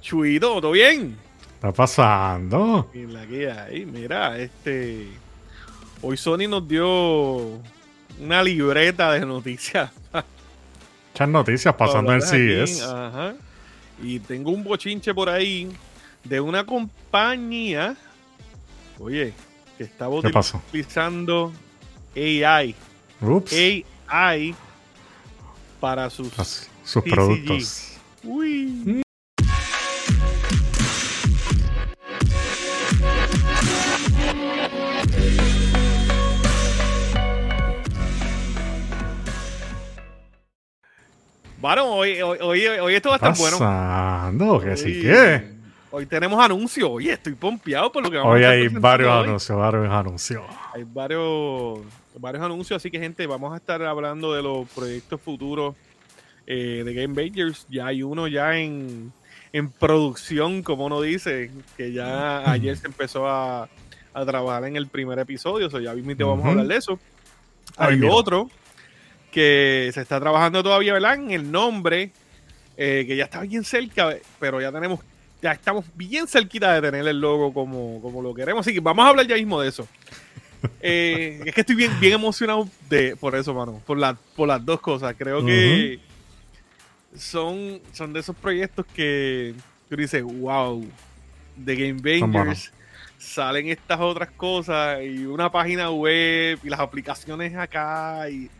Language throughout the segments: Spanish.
Chuito, ¿todo bien? está pasando? Y la guía ahí, mira, este. Hoy Sony nos dio una libreta de noticias. Muchas noticias pasando en CES. Ajá. Y tengo un bochinche por ahí de una compañía, oye, que estaba ¿Qué pasó? utilizando AI. Ups. AI para sus. Sus productos. Uy. Bueno, hoy, hoy, hoy, hoy esto va a estar bueno. Pasando, que sí que. Hoy tenemos anuncios. Oye, estoy pompeado por lo que vamos Hoy a hay varios hoy. anuncios, varios anuncios. Hay varios, varios anuncios, así que gente, vamos a estar hablando de los proyectos futuros eh, de Game Bangers. Ya hay uno ya en, en producción, como uno dice, que ya ayer se empezó a, a trabajar en el primer episodio, o sea, ya mismo vamos a hablar de eso. Ay, Hay otro que se está trabajando todavía, ¿verdad? En el nombre, eh, que ya está bien cerca, pero ya tenemos, ya estamos bien cerquita de tener el logo como, como lo queremos. Así que vamos a hablar ya mismo de eso. Eh, es que estoy bien, bien emocionado de, por eso, mano. Por, la, por las dos cosas. Creo que son, son de esos proyectos que tú dices, wow, de Game. Bangers salen estas otras cosas y una página web y las aplicaciones acá y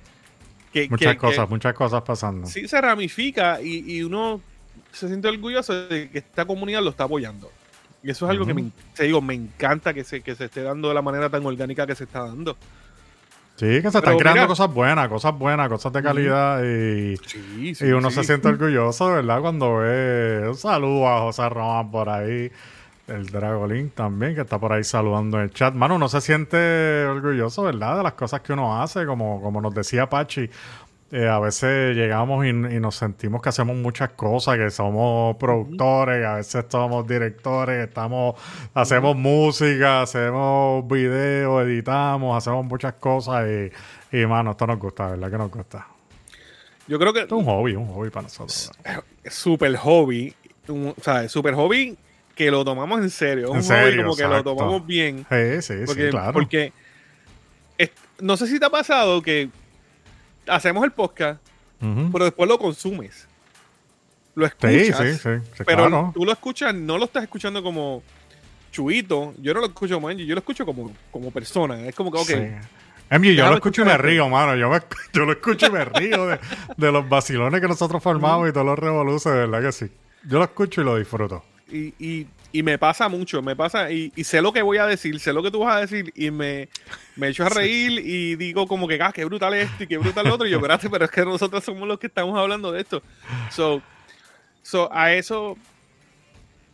que, Muchas que- cosas, que muchas cosas pasando. sí se ramifica y, y uno se siente orgulloso de que esta comunidad lo está apoyando. Y eso es algo que me, te digo, me encanta que se, que se esté dando de la manera tan orgánica que se está dando. Sí, que se están Pero creando mira- cosas buenas, cosas buenas, cosas de calidad y, Sí, y uno se siente orgulloso, ¿verdad? Cuando ve un saludo a José Román por ahí, el Dragolín también, que está por ahí saludando en el chat. Mano, uno se siente orgulloso, ¿verdad? De las cosas que uno hace, como, como nos decía Pachi. eh, a veces llegamos y, y nos sentimos que hacemos muchas cosas, que somos productores, a veces somos directores, estamos, hacemos música, hacemos videos, editamos, hacemos muchas cosas y, y mano, esto nos gusta, ¿verdad? Que nos gusta. Yo creo que Esto es un hobby, un hobby para nosotros. ¿verdad? es super hobby, un- o sea, super hobby que lo tomamos en serio. Es En un serio, hobby como que lo tomamos bien. Sí, sí, Porque, sí, claro. porque es- no sé si te ha pasado que hacemos el podcast, pero después lo consumes. Lo escuchas. sí, sí, sí, Pero claro. tú lo escuchas, no lo estás escuchando como chuito. Yo no lo escucho como Angie, yo lo escucho como, como persona. Es como que, ok, Sí. MG, yo lo escucho y me río, mano. Yo, me- yo lo escucho y me río de, de los vacilones que nosotros formamos y todos los revoluces, de verdad que sí. Yo lo escucho y lo disfruto. Y, y, y me pasa mucho, me pasa, y, y sé lo que voy a decir, sé lo que tú vas a decir, y me, me echo a reír y digo como que, ah, qué brutal esto y qué brutal lo otro. Y yo, espérate, pero es que nosotros somos los que estamos hablando de esto. So, so a eso,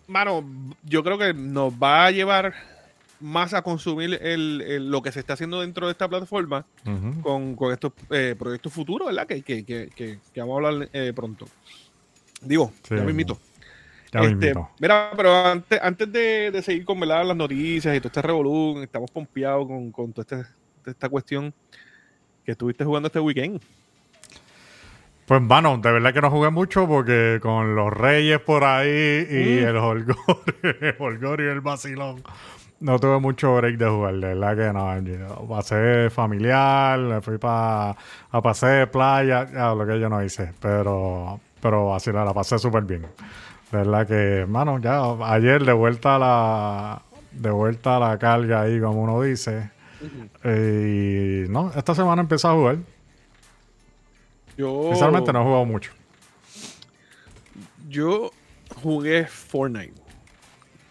mano, yo creo que nos va a llevar más a consumir el, el- lo que se está haciendo dentro de esta plataforma con, con estos eh, proyectos futuros, ¿verdad? Que, que, que, vamos a hablar eh, pronto. Digo, Sí, ya me invito. Este. Mira, pero antes, antes de, de seguir con ¿verdad? las noticias y todo este revolú, estamos pompeados con, con toda este- esta cuestión que estuviste jugando este weekend. Pues, mano, de verdad que no jugué mucho porque con los reyes por ahí y Mm. el holgor, el holgor y el vacilón, no tuve mucho break de jugar. De verdad que no. Pasé familiar, me fui para a pasé playa, ya, lo que yo no hice, pero, pero así la, la pasé súper bien. Verdad que, mano, ya ayer de vuelta a la, de vuelta a la carga ahí, como uno dice. Y no, esta semana empecé a jugar. Yo, Sinceramente no he jugado mucho. yo jugué Fortnite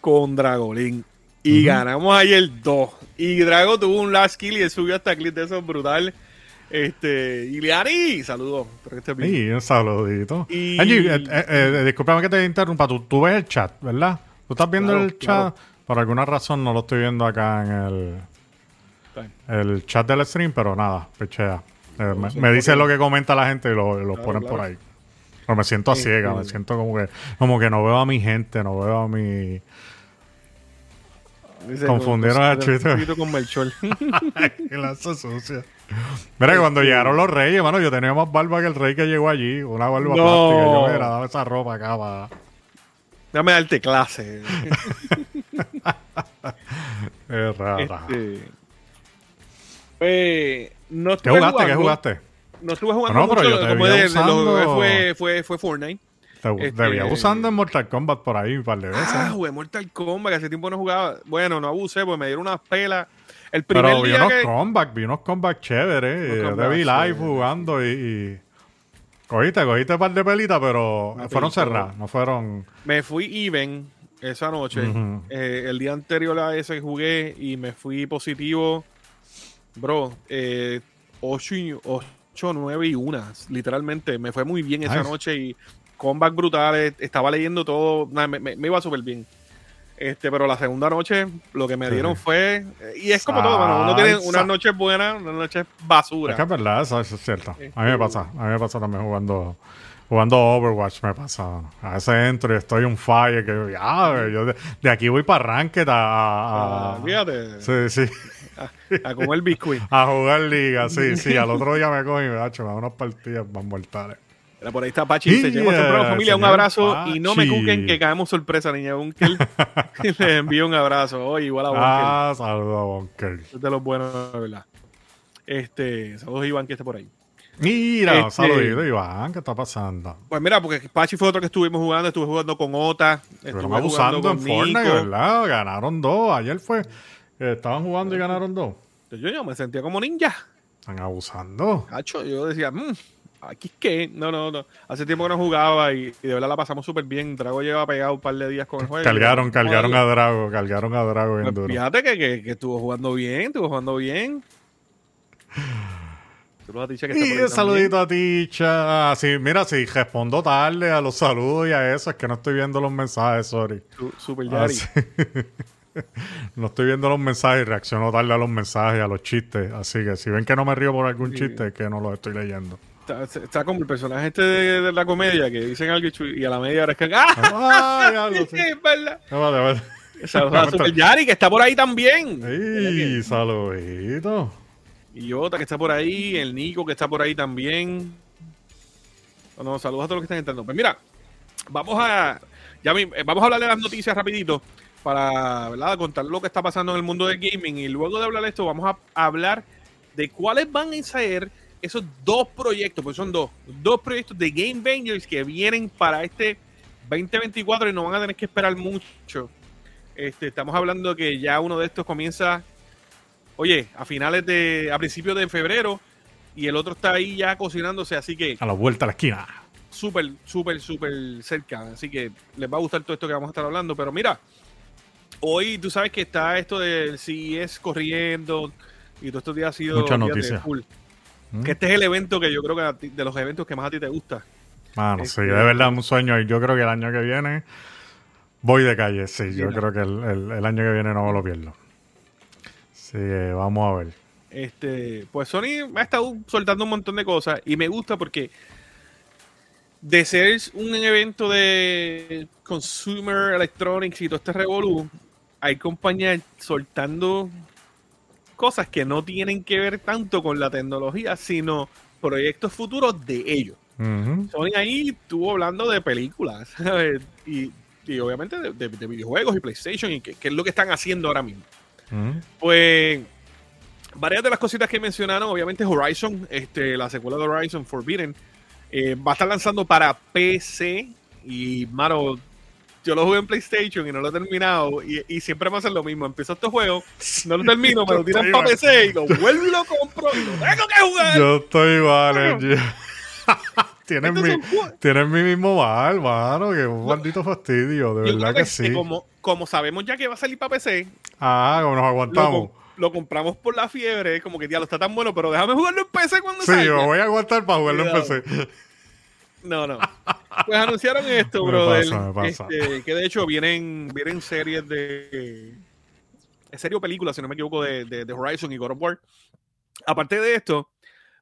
con Dragolín y ganamos ayer dos. Y Drago tuvo un last kill y subió hasta clip de esos brutal. Este, Iliari, saludos. Espero que estés bien. Sí, un saludito. Y- Angie, eh, eh, eh, discúlpame que te interrumpa. Tú, tú ves el chat, ¿verdad? ¿Tú estás viendo Claro, el chat? claro. Por alguna razón no lo estoy viendo acá en el, el chat del stream, pero nada, pechea. Me, me dice lo que comenta la gente y lo, lo Claro, ponen por ahí. Pero me siento a Sí, ciega, me siento como que, como que no veo a mi gente, no veo a mi... Dice, Confundieron con- a Chuito. Chuito con Melchor. Qué lanza sucia. Mira, que cuando llegaron los reyes, mano, yo tenía más barba que el rey que llegó allí. Una barba No. plástica. Yo, mira, dame esa ropa acá para... Déjame darte clase. es rara. Este, pues, no ¿Qué jugaste? jugando, ¿Qué jugaste? No estuve jugando No, pero mucho, yo te como de- de lo que usando- fue, fue, fue, Fortnite. Te, Este- te vi usando en Mortal Kombat por ahí un par de veces. Ah, jugué Mortal Kombat, que hace tiempo no jugaba. Bueno, no abusé, porque me dieron unas pelas. El primer Pero vi día unos que... comeback, vi unos comeback chéveres. Unos eh, vi live chéveres. jugando y, y- Cogiste, cogiste un par de pelitas, pero Una fueron cerradas, no fueron... Me fui even esa noche. Ujú. Eh, el día anterior a ese jugué y me fui positivo. Bro, eh, 8, y, 8, 9 y 1. Literalmente, me fue muy bien esa Nice. noche y comeback brutales. Estaba leyendo todo. nada, me, me- me iba súper bien. Este, pero la segunda noche lo que me Sí. dieron fue. eh, Y es como todo, mano. Uno tiene unas noches buenas, unas noches basura. Es que es verdad, eso, es cierto. A mí me pasa, a mí me pasa también jugando jugando Overwatch, me pasa. A veces entro y estoy un fire, que ya, yo de, de aquí voy para Ranked a, a- Ah, fíjate, Sí, sí. a comer biscuit. A jugar liga, sí, sí. Al otro día me cojo y me da unas partidas van mortales. Por ahí está Pachi. Se Yeah, llama temprano, familia. Un abrazo. Y no me cuquen que caemos sorpresa, niña Bunker. Les envío un abrazo. Oye, igual a Bunker. Ah, saludos a Bunker. Es de los buenos, de verdad. Este, saludos Iván que está por ahí. Mira, Este- saludito, Iván, ¿qué está pasando? Pues mira, porque Pachi fue otro que estuvimos jugando. Estuve jugando con Ota. Estuve jugando abusando con en Fortnite, Nico. ¿verdad? Ganaron dos. Ayer fue. estaban jugando y ganaron dos. Yo, yo me sentía como ninja. Están abusando. Cacho, yo decía, mmm, aquí es que. No, no, no. Hace tiempo que no jugaba y, y de verdad la pasamos súper bien. Drago lleva pegado un par de días con el juego. Cargaron, cargaron a Drago, cargaron a Drago bien Pues duro. fíjate que, que, que estuvo jugando bien, estuvo jugando bien. Saludos a Ticha que está Y un saludito a Ticha. Sí, mira, si respondo tarde a los saludos y a eso, es que no estoy viendo los mensajes, sorry. Su- Super Ah, Yari. no estoy viendo los mensajes y reacciono tarde a los mensajes, a los chistes. Así que si ven que no me río por algún Sí. chiste, es que no los estoy leyendo. Está, está como el personaje este de, de la comedia que dicen algo y a la media hora es que. ¡Ah! ¡Ah, diablo! Sí. es verdad. Vale, vale. Saludos a Super Yari que está por ahí también. ¡Ey, saludito! Y Jota que está por ahí, el Nico que está por ahí también. Bueno, saludos a todos los que están entrando. Pues mira, vamos a ya eh, vamos a hablar de las noticias rapidito para ¿verdad? contar lo que está pasando en el mundo del gaming y luego de hablar de esto vamos a hablar de cuáles van a ser esos dos proyectos, pues son dos, dos proyectos de Game Vengers que vienen para este 2024 y no van a tener que esperar mucho. Este, estamos hablando que ya uno de estos comienza oye, a finales de, a principios de febrero, y el otro está ahí ya cocinándose, así que A la vuelta a la esquina. súper, súper, súper cerca. Así que les va a gustar todo esto que vamos a estar hablando. Pero mira, hoy tú sabes que está esto del CES corriendo, y todos estos días ha sido. ¿Mm? Que este es el evento que yo creo que a ti- de los eventos que más a ti te gusta. Mano, Este- sí, de verdad un sueño. Y yo creo que el año que viene voy de calle. Sí, yo creo que el, el- el año que viene no lo pierdo. Sí, eh, vamos a ver. Este, pues Sony ha estado soltando un montón de cosas y me gusta porque de ser un evento de consumer electronics y todo este revolú, hay compañías soltando cosas que no tienen que ver tanto con la tecnología, sino proyectos futuros de ellos. Ujú. Sony ahí estuvo hablando de películas ¿sabes? y, y obviamente de, de- de videojuegos y PlayStation y qué es lo que están haciendo ahora mismo. Pues varias de las cositas que mencionaron, obviamente Horizon, este, la secuela de Horizon Forbidden, eh, va a estar lanzando para PC y, mano, yo lo jugué en PlayStation y no lo he terminado y, y siempre me hacen lo mismo. Empiezo este juego, no lo termino, me lo tiran para PC y lo vuelvo y lo compro y lo tengo que jugar. Yo estoy igual. Tienes mi, tienes mi mismo mal, mano. Que un maldito fastidio. De Yo verdad que que, sí. como, como sabemos ya que va a salir para PC, Ah, como nos aguantamos. lo compramos por la fiebre, como que ya lo está tan bueno, pero déjame jugarlo en PC cuando Sí, salga. yo voy a aguantar para jugarlo en. PC. No, no. Pues anunciaron esto, Me brother. pasa, me pasa. Este, que de hecho vienen, vienen series de. Es serie o película, si no me equivoco, de, de, de Horizon y God of War. Aparte de esto,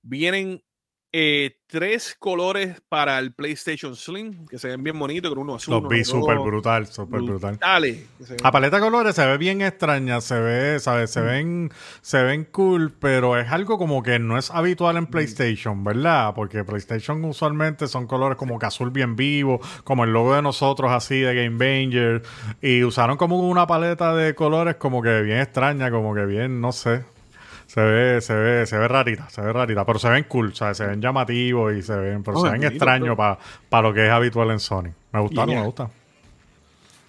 vienen eh, tres colores para el PlayStation Slim, que se ven bien bonitos, con uno azul. Los vi súper brutal, súper brutal. La paleta de colores se ve bien extraña, se ve, ¿sabes? Se ven, se ven cool, pero es algo como que no es habitual en PlayStation, ¿verdad? Porque PlayStation usualmente son colores como que azul bien vivo, como el logo de nosotros así de Game Banger, y usaron como una paleta de colores como que bien extraña, como que bien, no sé. Se ve, se ve, se ve rarita, se ve rarita, pero se ven cool, ¿sabes? Se ven llamativos y se ven, pero Oh, se ven extraños para lo que es habitual en Sony. Me gustaron, Yeah. me gusta.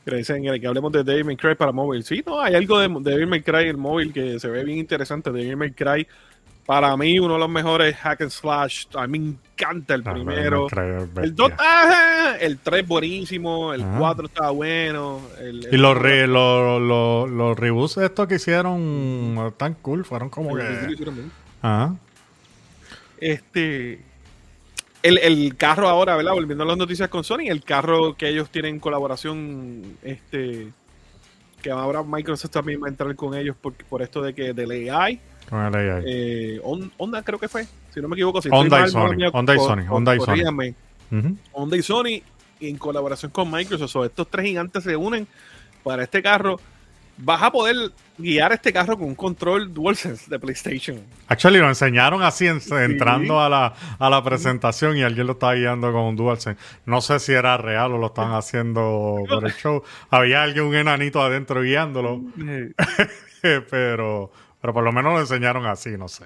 que dicen que que hablemos de Devil May Cry para móvil. Sí, no, hay algo de Devil May Cry el móvil que se ve bien interesante. Devil May Cry, para mí, uno de los mejores hack and slash. A mí me encanta el Ah, primero. El bestia. 2, ajá, el 3 buenísimo, el Ajá. 4 está bueno. El, Y los, re- los, los, los reboots estos que hicieron tan cool, fueron como el- que... Ajá. Este. El, el carro ahora, ¿verdad? Volviendo a las noticias con Sony, el carro que ellos tienen en colaboración, este. Que ahora Microsoft también va a entrar con ellos por, por esto de que del AI. Con el AI. Eh, Honda creo que fue, si no me equivoco. Si estoy y Sony, mía, Honda y Sony, Honda y Sony. Honda y Sony en colaboración con Microsoft. So, estos tres gigantes se unen para este carro. Vas a poder guiar este carro con un control DualSense de PlayStation. Actually, lo enseñaron así en- entrando a la, a la presentación y alguien lo estaba guiando con un DualSense. No sé si era real o lo estaban haciendo por el show. Había alguien, un enanito adentro guiándolo, pero, pero por lo menos lo enseñaron así, no sé.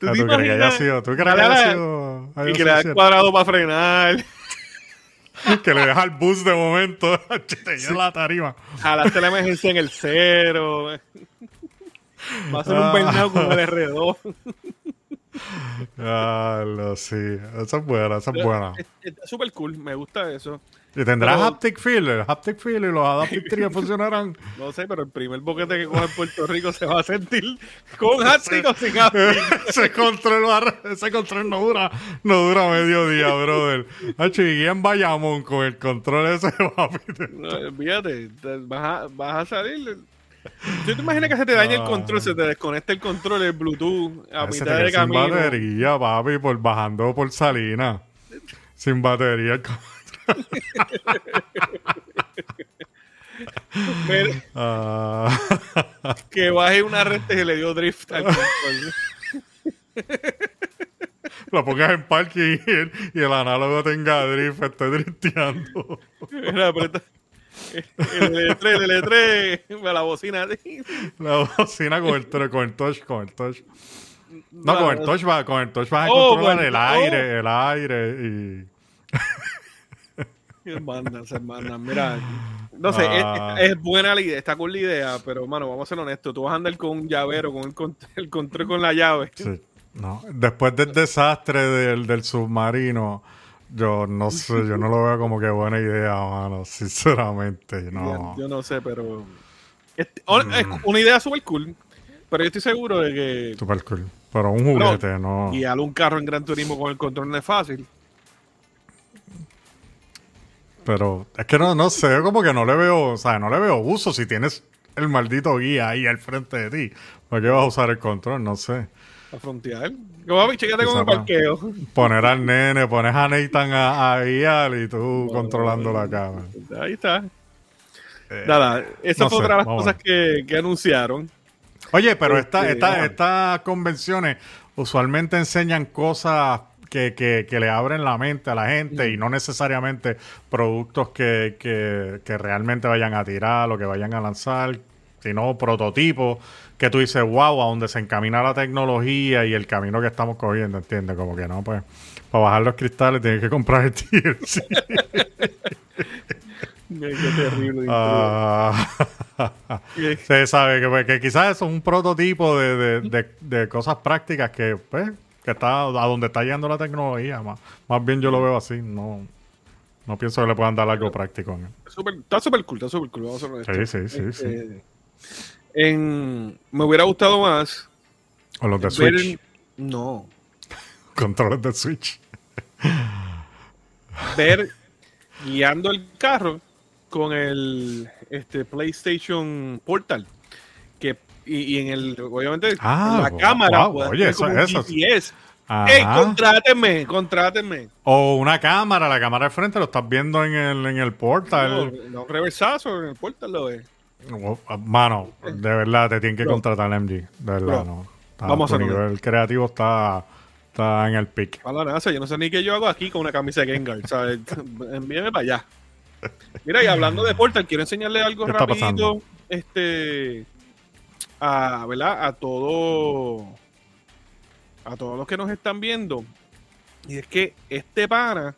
¿Tú ¿Tú, crees que haya sido? ¿Tú crees que haya sido? Y que le da cuadrado para frenar. que le deja el bus de momento. Te la tarima. Jalaste la emergencia en el cero. Va a ser un burnout con el R2. Ah, lo sí. Esa es buena, esa es buena. Es- Está súper cool, me gusta eso. Y tendrá Pero- haptic feel, el haptic feel y los adaptive triggers funcionarán. No sé, pero el primer boquete que coja en Puerto Rico se va a sentir con haptic o sin haptic. ese control va- ese control no dura, no dura medio día, brother. Hacho, y en Bayamón con el control ese papi. No, Fíjate, te- vas a, vas a salir. ¿Tú te imaginas que se te dañe el Ah. control, se te desconecta el control, el Bluetooth a mitad de sin camino? batería, papi, por bajando por Salina. Sin batería. Mira, Ah. que baje una recta y se le dio drift al control. lo pongas en parking y el, y el análogo tenga drift, esté drifteando. Mira. El L3, el L3, la bocina. La bocina con el, con el touch, con el touch. No, con el touch va, con el touch vas a Oh, controlar con- el aire, el aire y... Hermanas, hermanas, mira. No sé, Ah. es, es buena la idea, está con la idea, pero, mano, vamos a ser honestos. Tú vas a andar con un llavero, con el, con- el control con la llave. Sí. No, después del desastre del, del submarino, yo no sé, yo no lo veo como que buena idea, mano, sinceramente, no. Yo, yo no sé, pero. Este- hon- es una idea súper cool. Pero yo estoy seguro de que Super cool. Pero un juguete, no. guiar un carro en Gran Turismo con el control no es fácil. Pero es que no, no sé, como que no le veo, o sea, no le veo uso si tienes el maldito guía ahí al frente de ti. ¿Por qué vas a usar el control? No sé. A frontear. Como, chécate con el parqueo. Poner al nene, pones a Nathan a, a guiar y tú controlando la cámara. Ahí está. Nada, esa no fue sé, otra de las cosas que, que anunciaron. Oye, pero Este, esta- estas convenciones usualmente enseñan cosas que, que- que le abren la mente a la gente y no necesariamente productos que, que- que realmente vayan a tirar o que vayan a lanzar, sino prototipos que tú dices, wow, a donde se encamina la tecnología y el camino que estamos cogiendo, ¿entiendes? Como que no, pues, para bajar los cristales tienes que comprar el TLC. Qué terrible. Ah. Se sabe que, pues, que quizás eso es un prototipo de, de- de- de cosas prácticas que, pues, que está a donde está yendo la tecnología. Más, más bien yo lo veo así. No, no pienso que le puedan dar algo práctico. en él. está súper cool, está súper cool. Vamos a honestos. Sí, sí, sí, sí. Este, En, me hubiera gustado más O los de Switch. no, Controles de Switch. ver guiando el carro con el este PlayStation Portal y, y en el obviamente Ah, en la wow, cámara wow, oye, eso- como eso- GPS ¡Ey, contrátenme! ¡Contrátenme! O una cámara, la cámara de frente lo estás viendo en el, en el portal. No, no reversazo, en el portal lo ves. Mano, de verdad te tienen que contratar MG. De verdad, no. Vamos a nivel el creativo está, está en el pick. Para nada, yo no sé ni qué yo hago aquí con una camisa de Gengar. ¿sabes? Envíeme para allá. Mira, y hablando de Portal, quiero enseñarle algo rapidito. Este. A, ¿verdad? A todo. A todos los que nos están viendo. Y es que este pana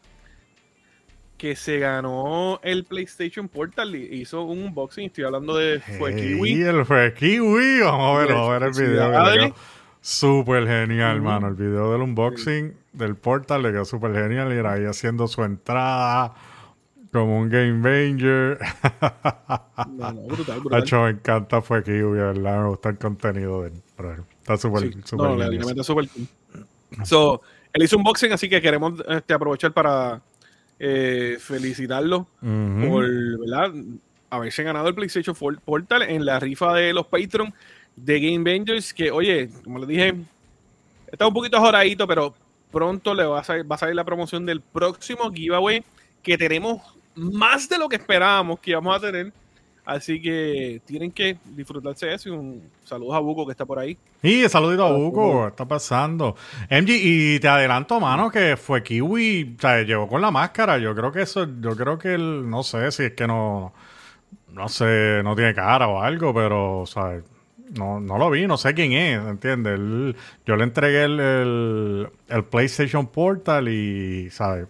que se ganó el PlayStation Portal hizo un unboxing. Estoy hablando de Fue Kiwi. el Fue Kiwi. Vamos a ver, vamos a ver el video. Súper genial, mano. El video del unboxing del Portal le quedó súper genial. Y era ahí haciendo su entrada como un Game Ranger. no, no, brutal, brutal. Hecho, me encanta Fue Kiwi, ¿verdad? Me gusta el contenido de él. Está súper, sí. súper no, está súper So, él hizo un unboxing, así que queremos este, aprovechar para eh, felicitarlo por ¿verdad? haberse ganado el PlayStation Portal en la rifa de los Patreon de Game Bangers. Que, oye, como les dije, está un poquito joradito, pero pronto le va a, salir, va a salir la promoción del próximo giveaway que tenemos más de lo que esperábamos que íbamos a tener. Así que tienen que disfrutarse de eso. Y un saludo a Buco que está por ahí. Y saludito a Buco, está pasando. MG, y te adelanto, mano, que fue Kiwi, o sea, llegó con la máscara. Yo creo que eso, yo creo que él, no sé si es que no, no sé, no tiene cara o algo, pero, o sea, no, no lo vi, no sé quién es, ¿entiendes? yo le entregué el, el, PlayStation Portal y, ¿sabes?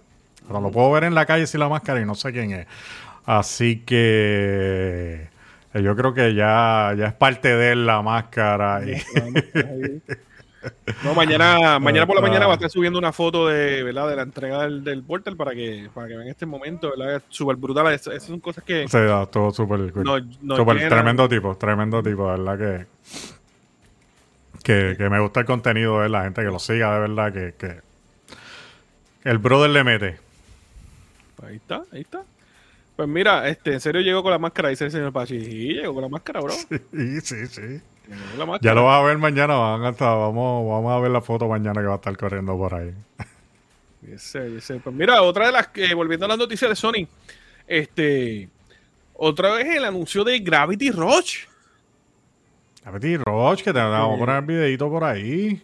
Pero lo puedo ver en la calle sin la máscara y no sé quién es. Así que eh, yo creo que ya, ya es parte de la máscara. No, mañana, mañana por la mañana va a estar subiendo una foto de, ¿verdad? de la entrega del, del portal para que, para que vean este momento, ¿verdad? Súper brutal. Esas son cosas que. Sí, todo súper super, Tremendo tipo, tremendo tipo, ¿verdad? Que, que, me gusta el contenido de la gente que lo siga, de verdad, que, que el brother le mete. Ahí está, ahí está. Pues mira, este, en serio llegó con la máscara, dice el señor Pachi. Sí, llegó con la máscara, bro. Sí, sí, sí. Ya lo vas a ver mañana, van a vamos, vamos a ver la foto mañana que va a estar corriendo por ahí. Ese, ese. Pues mira, otra de las que, volviendo a las noticias de Sony, este, otra vez el anuncio de Gravity Rush. Gravity Rush, que te vamos a poner el videito por ahí.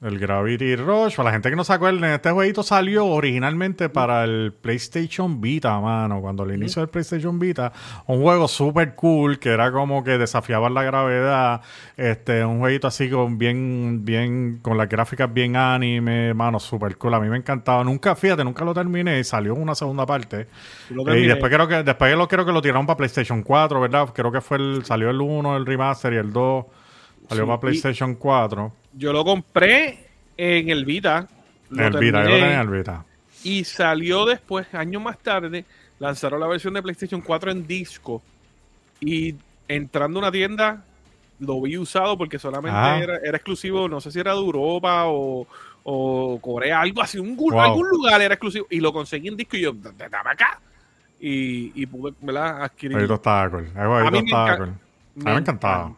El Gravity Rush, para la gente que no se acuerda, este jueguito salió originalmente para el PlayStation Vita, mano. Cuando el inicio del PlayStation Vita, un juego súper cool que era como que desafiaba la gravedad. Este, un jueguito así con bien, bien, con las gráficas bien anime, mano, súper cool. A mí me encantaba. Nunca, fíjate, nunca lo terminé y salió una segunda parte. y después creo que, después lo creo que lo tiraron para PlayStation 4, ¿verdad? Creo que fue el, salió el 1, el remaster y el 2. Salió para PlayStation 4. Yo lo compré en el Vita. En el Vita, yo lo tenía en el Vita. Y salió después, años más tarde, lanzaron la versión de PlayStation 4 en disco. Y entrando a una tienda, lo vi usado porque solamente ah. era, exclusivo, no sé si era de Europa o, Corea, algo así, un, algún lugar era exclusivo. Y lo conseguí en disco y yo, dame acá. Y, y pude adquirir. estaba cool. A mí me, encantaba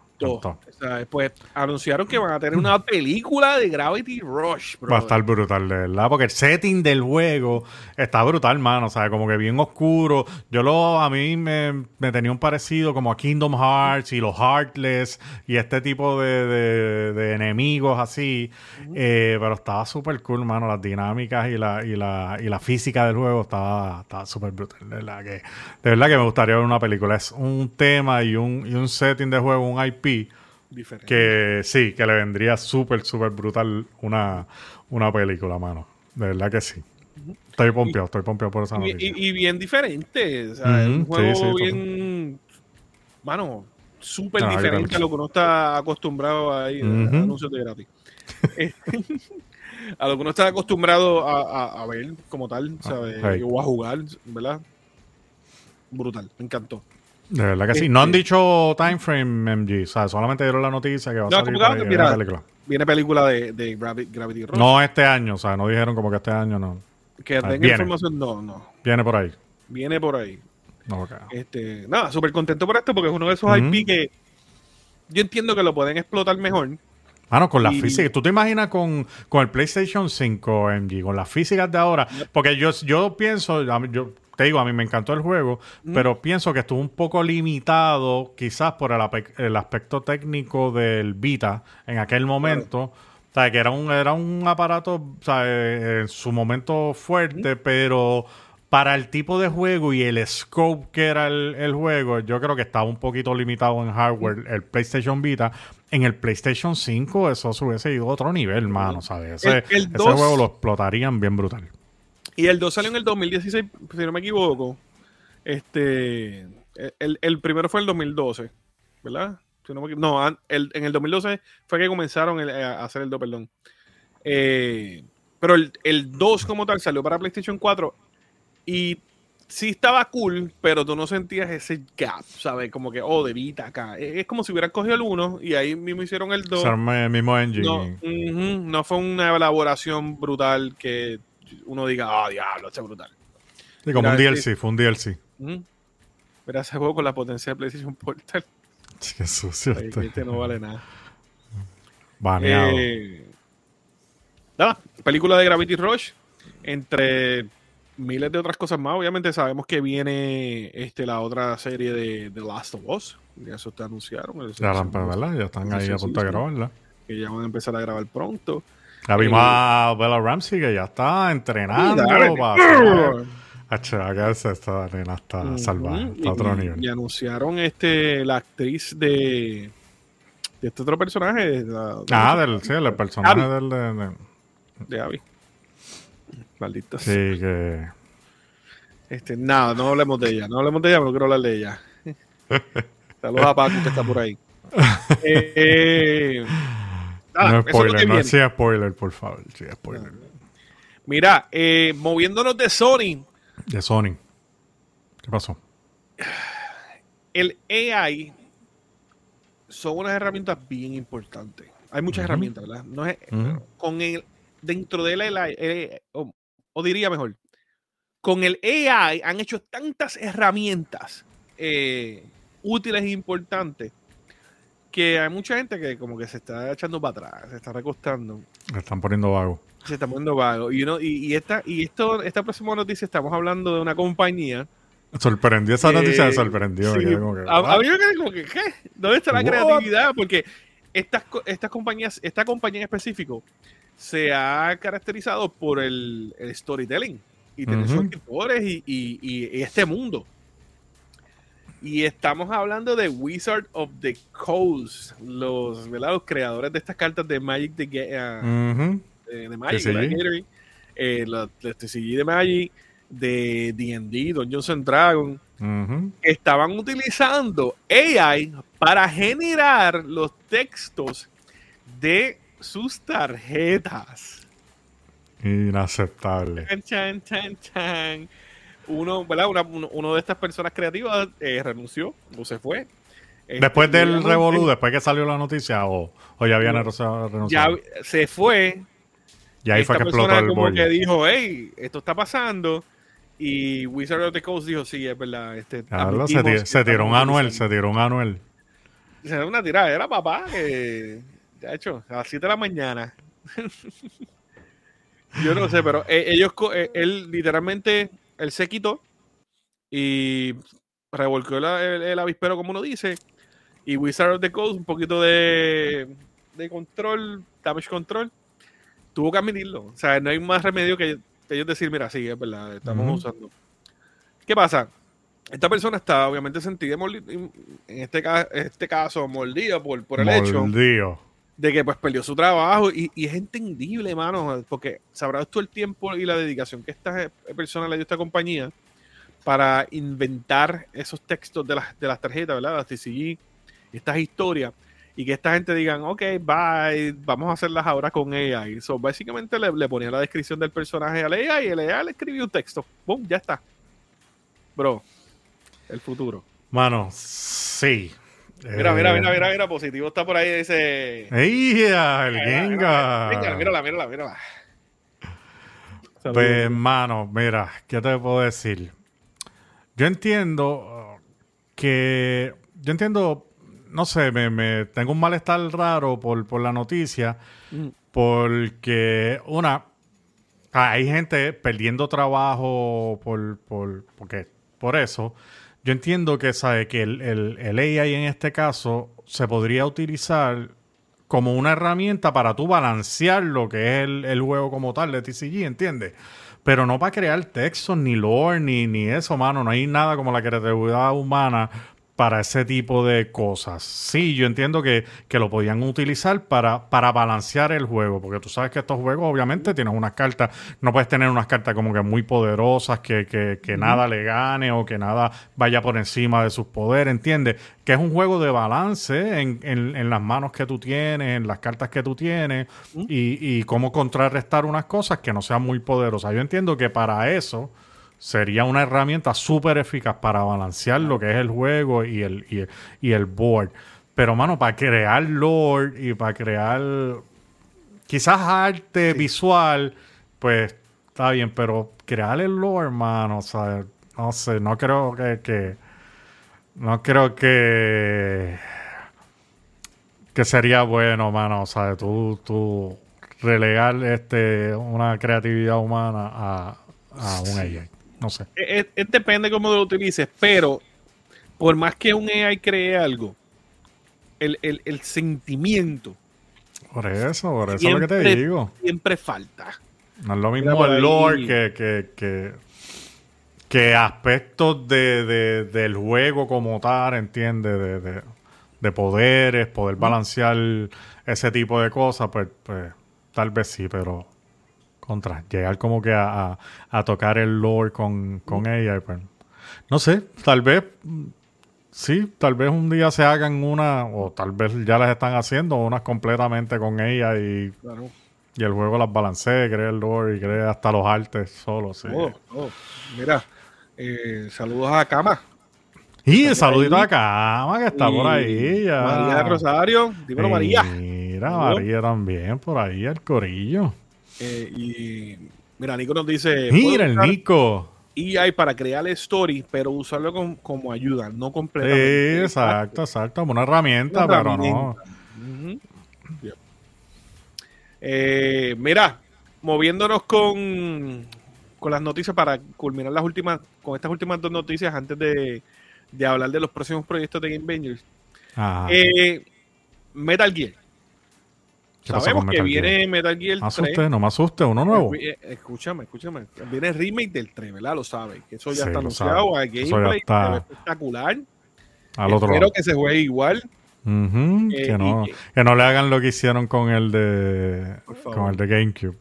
después anunciaron que van a tener una película de Gravity Rush. Va a estar brutal, de verdad. Porque el setting del juego está brutal, mano. O sea, como que bien oscuro. Yo lo, a mí me, tenía un parecido como a Kingdom Hearts y los Heartless y este tipo de, enemigos así. Eh, pero estaba súper cool, mano. Las dinámicas y la, y la, y la física del juego estaba, estaba súper brutal. De verdad, que, de verdad que me gustaría ver una película. Es un tema y un, y un setting de juego, un IP que sí, que le vendría súper, súper brutal una, una película, mano. De verdad que sí. Estoy pompeado, estoy pompeado por esa noticia. Y, bien diferente. O sea, un juego bien. Mano, súper diferente a lo que uno está acostumbrado a, ir, a anuncios de gratis. a lo que uno está acostumbrado a, a, ver como tal, ah. O a jugar, ¿verdad? Brutal, me encantó. De verdad que sí. No han este, dicho time frame, MG. O sea, solamente dieron la noticia que va a salir mira, película. Viene película de, de Gravity, Rush. No este año, o sea, no dijeron como que este año no. Que ah, tenga información, no, no. Viene por ahí. Viene por ahí. Este, nada, súper contento por esto porque es uno de esos IP que yo entiendo que lo pueden explotar mejor. Mano, con las Y- físicas. ¿Tú te imaginas con, con el PlayStation 5, MG, con las físicas de ahora? Porque yo, yo pienso, yo te digo, a mí me encantó el juego, pero pienso que estuvo un poco limitado quizás por el, aspecto técnico del Vita en aquel momento. O sea, que era un, era un aparato, o sea, eh, en su momento fuerte, pero para el tipo de juego y el scope que era el, el juego, yo creo que estaba un poquito limitado en hardware el PlayStation Vita. En el PlayStation 5 eso se hubiese ido a otro nivel, mano, ¿sabes? Ese, El- el ese dos- juego lo explotarían bien brutal. Y el 2 salió en el 2016, si no me equivoco. Este. El, el primero fue en el 2012, ¿verdad? Si no, me no, el- en el 2012 fue que comenzaron el- a hacer el 2, perdón. Eh, pero el, el 2 como tal salió para PlayStation 4 y sí estaba cool, pero tú no sentías ese gap, ¿sabes? Como que, oh, de Vita acá. Es, es como si hubieran cogido el 1 y ahí mismo hicieron el 2. O sea, el mismo engine. No, ujú, no fue una elaboración brutal que uno diga, ah, diablo, este es brutal. Sí, como Mira, un DLC, sí. fue un DLC. Ujú. Pero ese juego con la potencia de PlayStation Portal, Qué sucio. ay, este. este no vale nada. Baneado. Eh, nada, película de Gravity Rush, entre miles de otras cosas más. Obviamente sabemos que viene este, la otra serie de The Last of Us. Ya eso te anunciaron. ya, ¿verdad? ya están ahí a punto de grabarla. Que ya van a empezar a grabar pronto. Ya vimos a Bella Ramsey que ya está entrenando Dale. para hacer- esta nena está salvaje, y- está a otro y- nivel. Y anunciaron este la actriz de, de este otro personaje. la- Ah, del, sí, el personaje Abby. del... De, de- de Abby. Maldita sí, sea. que... Este, nada, no hablemos de ella. No hablemos de ella, pero no quiero hablar de ella. Saludos a Paco que está por ahí. Eh, eh, nada, no spoiler, no sí spoiler, por favor. Sí, spoiler. Mira, eh, moviéndonos de Sony, De Sony. ¿Qué pasó? el AI son unas herramientas bien importantes. Hay muchas herramientas, ¿verdad? No es, con el dentro del AI, eh, o, o diría mejor, con el AI han hecho tantas herramientas eh, útiles e importantes que hay mucha gente que como que se está echando para atrás, se está recostando, Me están poniendo vago. se está poniendo vago. Y, uno, y, y esta, y esto, esta próxima noticia estamos hablando de una compañía. Sorprendió esa eh, noticia, me sorprendió. sí, como que, a, mí me como que, ¿qué? ¿Dónde está la What? creatividad? Porque estas, estas compañías, esta compañía en específico se ha caracterizado por el, el storytelling y tener sus Ujú. escritores y, y- y- y este mundo. Y estamos hablando de Wizard of the Coast, los, los creadores de estas cartas de Magic the, Ujú. de, de Magic, eh, la, la TCG de Magic, de D&D, Dungeons and Dragons, estaban utilizando AI para generar los textos de sus tarjetas. Inaceptable. Chan, chan, chan, chan. Uno, ¿verdad? Una- uno, de estas personas creativas eh, renunció o se fue. Este, Después del obviamente, revolú, después que salió la noticia, o, o ya habían renunciado. Ya se fue. Y ahí Esta fue que explotó el como que dijo, hey, esto está pasando. Y Wizard of the Coast dijo, sí, es verdad. Este, se, se tiró un anuel, utilizando". se tiró un anuel. Se da una tirada, era papá que. De hecho, a las 7 de la mañana. Yo no sé, pero eh, ellos, eh, él literalmente, él se quitó y revolcó la- el, el avispero, como uno dice. Y Wizard of the Coast, un poquito de, de control, damage control, tuvo que admitirlo. O sea, no hay más remedio que ellos decir, mira, sí, es verdad, estamos usando. ¿Qué pasa? Esta persona está obviamente sentida, en este, ca- este caso, mordida por, por el hecho Mordido. De que pues perdió su trabajo y, es entendible, mano, porque sabrás tú el tiempo y la dedicación que esta persona le dio a esta compañía para inventar esos textos de las, de las tarjetas, ¿verdad? Las TCG, estas historias, y que esta gente digan, ok, bye, vamos a hacerlas ahora con AI. So, básicamente le, le ponía la descripción del personaje al AI y el AI le escribió un texto. ¡Bum! Ya está. Bro, el futuro. Mano, sí. Mira, Eh, mira, mira, mira, mira, positivo está por ahí, dice... ¡Ey, el Mira, Gengar! Mírala, mírala, mírala. Pues, mano, mira, ¿qué te puedo decir? Yo entiendo uh, que. Yo entiendo no sé, me, me tengo un malestar raro por, por la noticia, Mm. porque una, hay gente perdiendo trabajo por, por, porque, por eso. Yo entiendo que, sabe, que el, el, el AI en este caso se podría utilizar como una herramienta para tú balancear lo que es el, el juego como tal de TCG, ¿entiendes? Pero no para crear textos, ni lore, ni, ni eso, mano. No hay nada como la creatividad humana para ese tipo de cosas. Sí, yo entiendo que, que lo podían utilizar para, para balancear el juego, porque tú sabes que estos juegos obviamente tienen unas cartas, no puedes tener unas cartas como que muy poderosas, que, que, que nada le gane o que nada vaya por encima de sus poderes, ¿entiendes? Que es un juego de balance en, en, en las manos que tú tienes, en las cartas que tú tienes y, y cómo contrarrestar unas cosas que no sean muy poderosas. Yo entiendo que para eso sería una herramienta súper eficaz para balancear lo que es el juego y el, y el, y el board. Pero, mano, para crear lore y para crear quizás arte visual, pues está bien, pero crear el lore, hermano, o sea, no sé, no creo que, que no creo que que sería bueno, mano, o sea, tú, tú relegar este una creatividad humana a, a un AI. No sé. Es, es- depende cómo lo utilices, pero por más que un AI cree algo, el, el- el sentimiento Por eso, por eso es lo que te digo. siempre falta. No es lo mismo el lore que, que, que, que aspectos de, de- del juego como tal, ¿entiendes? De, de, de poderes, poder balancear ese tipo de cosas, pues, pues tal vez sí, pero contra, llegar como que a, a- a tocar el lore con, con ella, pues, no sé, tal vez sí, tal vez un día se hagan una, o tal vez ya las están haciendo, unas completamente con ella y Claro. y el juego las balancea, crea el lore y crea hasta los artes solo, sí. Mira, eh, saludos a Cama. Y Está saludito ahí. a Cama, que está Y por ahí ya. María Rosario, dímelo María. Mira. María también, por ahí, el corillo. Eh, y mira, Nico nos dice: Mira, el "Puedo usar Nico. EI para crear story, pero usarlo com- como ayuda, no Sí, completamente. exacto, exacto, como una herramienta, Una pero no. Eh, mira, moviéndonos con, con las noticias para culminar las últimas, con estas últimas dos noticias antes de, de hablar de los próximos proyectos de Game. Ajá. Eh, Metal Gear. ¿Qué pasó Sabemos con que Metal Gear? viene Metal Gear No me 3. asuste, no me asuste, uno nuevo. Eh, Escúchame, escúchame. Viene el remake del 3, ¿verdad? Lo sabes. Que eso ya Sí, está anunciado. El gameplay está espectacular. Al otro Espero lado. que se juegue igual. Eh, que, no, que no le hagan lo que hicieron con el de con el de GameCube.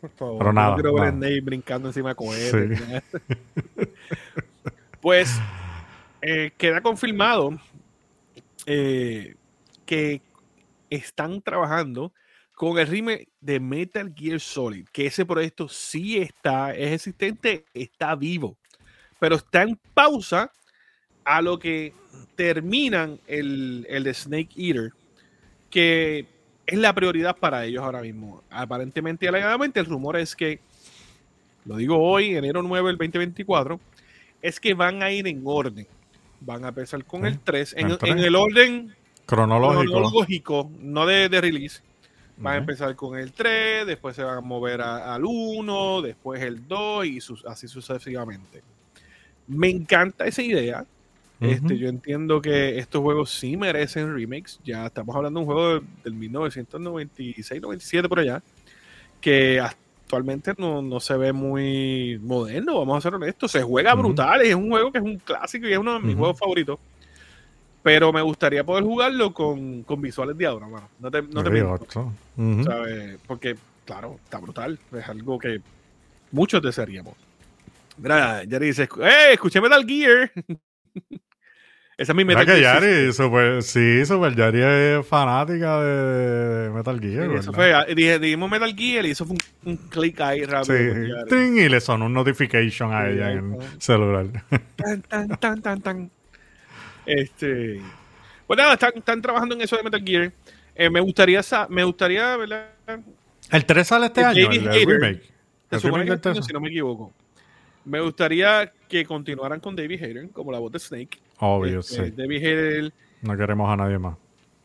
Por favor, Pero nada, no quiero ver a nada. Snake brincando encima cohetes. Sí. pues eh, queda confirmado eh, que están trabajando con el remake de Metal Gear Solid, que ese proyecto sí está, es existente, está vivo, pero está en pausa a lo que terminan el, el de Snake Eater, que es la prioridad para ellos ahora mismo. Aparentemente y alegadamente el rumor es que, lo digo hoy, enero 9 del 2024, es que van a ir en orden. Van a empezar con el 3, en, el en 3. el orden Cronológico. cronológico, no de, de release. Van a empezar con el 3, después se van a mover a- al 1, después el 2 y sus- así sucesivamente. Me encanta esa idea. Este, yo entiendo que estos juegos sí merecen remakes. Ya estamos hablando de un juego de- del 1996-97 por allá, que actualmente no, no se ve muy moderno, vamos a ser honestos. Se juega Ujú. brutal, es un juego que es un clásico y es uno de mis juegos favoritos. Pero me gustaría poder jugarlo con, con visuales de ahora, mano. No te, no te miento. Porque, claro, está brutal. Es algo que muchos desearíamos. Mira, Yari dice, ¡eh! Escuché Metal Gear. Esa es mi Metal que Gear. Yari, super, sí, Super Yari es fanática de Metal Gear, Sí, eso fue, dije, dijimos Metal Gear y eso fue un, un clic ahí rápido. Sí, y le sonó un notification a ella en el celular. Tan, tan, tan, tan, tan. Este. Pues nada, están, están trabajando en eso de Metal Gear. Eh, me gustaría, me gustaría, ¿verdad? El 3 sale este El año, David el, remake. Se El supone remake que del este año, 3. si no me equivoco. Me gustaría que continuaran con David Hayter como la voz de Snake. Obvio, Este, sí. David Hayter, No queremos a nadie más.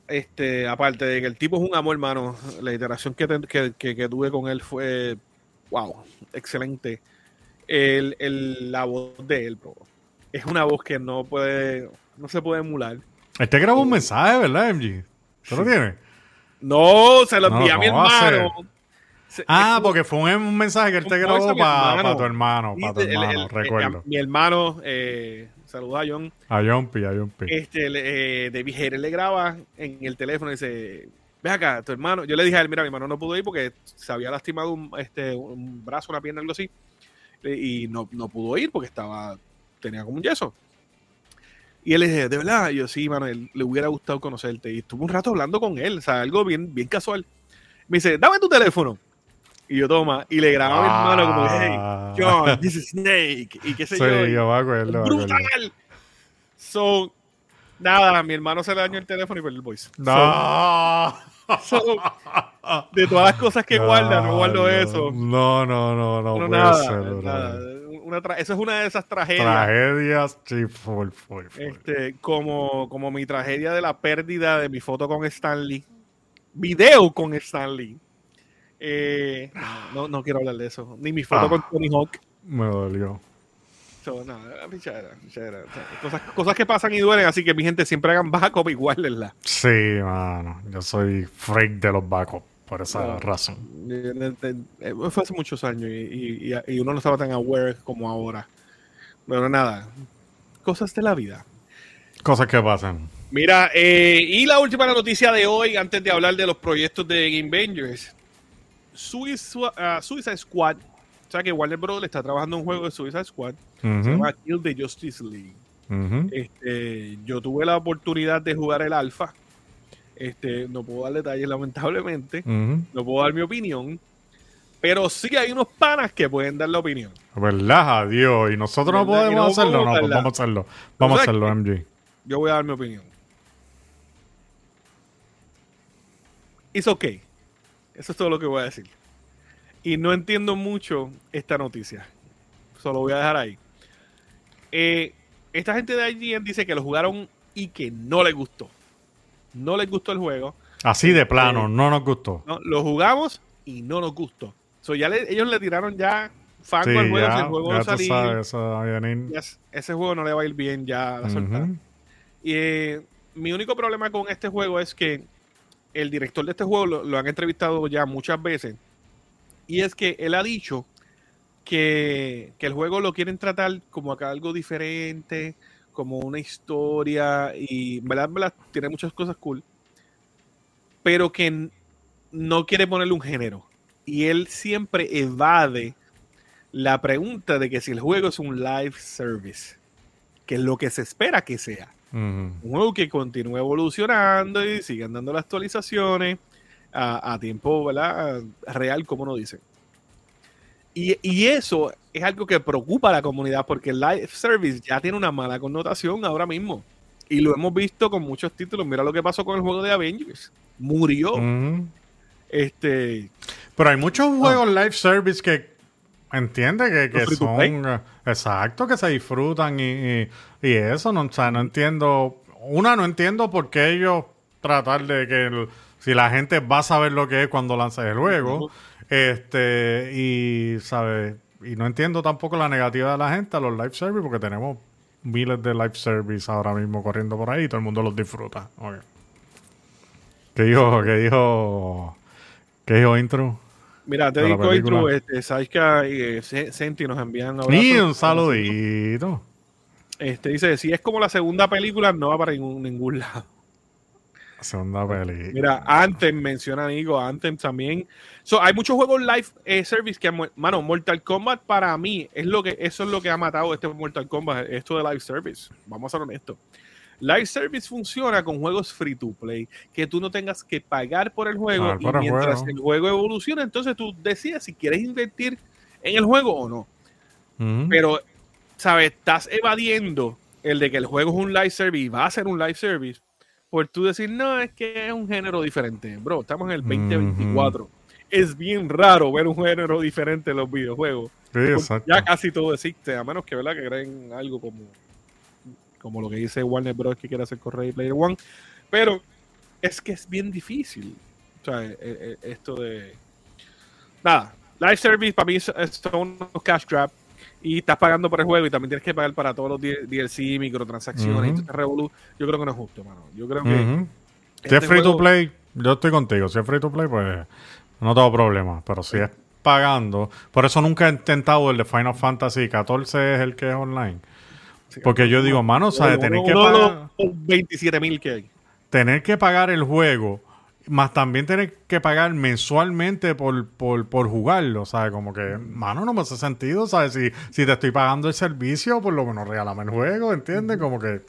este, aparte de que el tipo es un amor, hermano. La iteración que, te- que, que- que tuve con él fue, wow, excelente. El, el- la voz de él, bro, es una voz que no puede, no se puede emular. Este grabó un mensaje, ¿verdad, MG? ¿Tú lo tienes? No, se lo No, envié a mi hermano. Se- Ah, porque fue un, un mensaje que él te grabó para tu hermano, para tu el- el- hermano, el- recuerdo. mi hermano, eh, saluda a John. A Jumpy, a Jumpy. Este, le- eh, David le graba en el teléfono y dice: Ve acá, tu hermano. Yo le dije a él: Mira, mi hermano no pudo ir porque se había lastimado un, este, un brazo, una pierna, algo así. Eh, Y no, no pudo ir porque estaba, tenía como un yeso. Y él le dije: De verdad, Y yo sí, mano, él- le hubiera gustado conocerte. Y estuve un rato hablando con él, o sea, algo bien, bien casual. Me dice: Dame tu teléfono. Y yo toma, y le grababa a mi hermano como: Ah. Hey, John, this is Snake. Y qué sé Sí, yo. me acuerdo. me brutal. So, nada, a mi hermano se le dañó el teléfono y perdió el voice. No. So, so, de todas las cosas que guarda, no guardo eso. No, no, no, no No, puede nada, ser. nada. Una tra- eso es una de esas tragedias. Tragedias, sí, full, full, full. Este, como, como mi tragedia de la pérdida de mi foto con Stanley. Video con Stanley. Eh, no, no quiero hablar de eso. Ni mi foto Ah. con Tony Hawk. Me dolió. So, pichadera, pichadera. O sea, Cosas, cosas que pasan y duelen, así que mi gente siempre hagan backup y guárdenla. Sí, mano. Yo soy freak de los backups por esa razón. Eh, eh, Fue hace muchos años y, y- y- y uno no estaba tan aware como ahora. Pero nada, cosas de la vida. Cosas que pasan. Mira, eh, y la última noticia de hoy, antes de hablar de los proyectos de Game Bangers, Suicide, ah, Suicide Squad. O sea que Warner Bros. le está trabajando un juego de Suicide Squad. Se Ujú, llama Kill the Justice League. Este, yo tuve la oportunidad de jugar el alfa. Este, no puedo dar detalles, lamentablemente. No puedo dar mi opinión. Pero sí hay unos panas que pueden dar la opinión. ¿Verdad? Adiós. ¿Y nosotros no podemos hacerlo? No, pues vamos a hacerlo. Vamos a hacerlo, MG. Yo voy a dar mi opinión. It's okay. Eso es todo lo que voy a decir. Y no entiendo mucho esta noticia. Solo voy a dejar ahí. Eh, esta gente de IGN dice que lo jugaron y que no les gustó. No les gustó el juego. Así de plano, Eh, no nos gustó. ¿no? Lo jugamos y no nos gustó. So, ya le- ellos le tiraron ya fango Sí, al juego. si ya, el juego no tú salía, sabes, eso va a venir. ya s- ese juego no le va a ir bien ya a la. Ujú. Y eh, mi único problema con este juego es que el director de este juego lo, lo han entrevistado ya muchas veces. Y es que él ha dicho que, que el juego lo quieren tratar como acá algo diferente, como una historia, y verdad, verdad, tiene muchas cosas cool, pero que no quiere ponerle un género. Y él siempre evade la pregunta de que si el juego es un live service, que es lo que se espera que sea un juego que continúe evolucionando y sigan dando las actualizaciones a, a tiempo ¿verdad? real, como uno dice. Y, y eso es algo que preocupa a la comunidad porque el live service ya tiene una mala connotación ahora mismo. Y lo hemos visto con muchos títulos. Mira lo que pasó con el juego de Avengers. Murió. Este, Pero hay muchos juegos live service que entiende que, que son eh, exacto, que se disfrutan y, y- y eso, no, o sea, no entiendo. Una, no entiendo por qué ellos tratar de que el- si la gente va a saber lo que es cuando lances el juego. Este, y sabes, y no entiendo tampoco la negativa de la gente a los live service, porque tenemos miles de live service ahora mismo corriendo por ahí y todo el mundo los disfruta. Ok. ¿Qué dijo? ¿Qué dijo? ¿Qué dijo intro? mira, te digo. Intro, este, Saika y eh, Se- Senti nos envían Y abrazos. un saludito. Este, dice, si es como la segunda película, no va para ningún, ningún lado. Segunda peli. Mira, Anthem menciona Nico, Anthem también. So, hay muchos juegos live eh, service que, mano, Mortal Kombat para mí es lo que eso es lo que ha matado este Mortal Kombat, esto de live service. Vamos a ser honestos. Live service funciona con juegos free to play, que tú no tengas que pagar por el juego y el mientras juego. el juego evoluciona, entonces tú decides si quieres invertir en el juego o no. Pero, ¿sabes? Estás evadiendo el de que el juego es un live service y va a ser un live service por tú decir, no, es que es un género diferente. Bro, estamos en el 2024. es bien raro ver un género diferente en los videojuegos. Sí, exacto. Ya casi todo existe, a menos que, ¿verdad? que creen algo como, como lo que dice Warner Bros. que quiere hacer con Ready Player One. Pero es que es bien difícil. O sea, eh, eh, esto de. Nada, Live Service para mí son unos cash grab y estás pagando por el juego y también tienes que pagar para todos los DLC, microtransacciones este revolú. Yo creo que no es justo, mano. Yo creo que. Ujú. Si este es free to play, yo estoy contigo. Si es free to play, pues no tengo problema. Pero si es pagando, por eso nunca he intentado el de Final Fantasy 14 es el que es online. Sí, Porque yo digo, mano, o sea, tener que pagar, los 27 mil que hay. tener que pagar el juego, más también tener que pagar mensualmente por, por, por jugarlo, ¿sabes? Como que, mano, no me hace sentido, ¿sabes? Si, si te estoy pagando el servicio, por lo menos regálame el juego, ¿entiendes? Como que...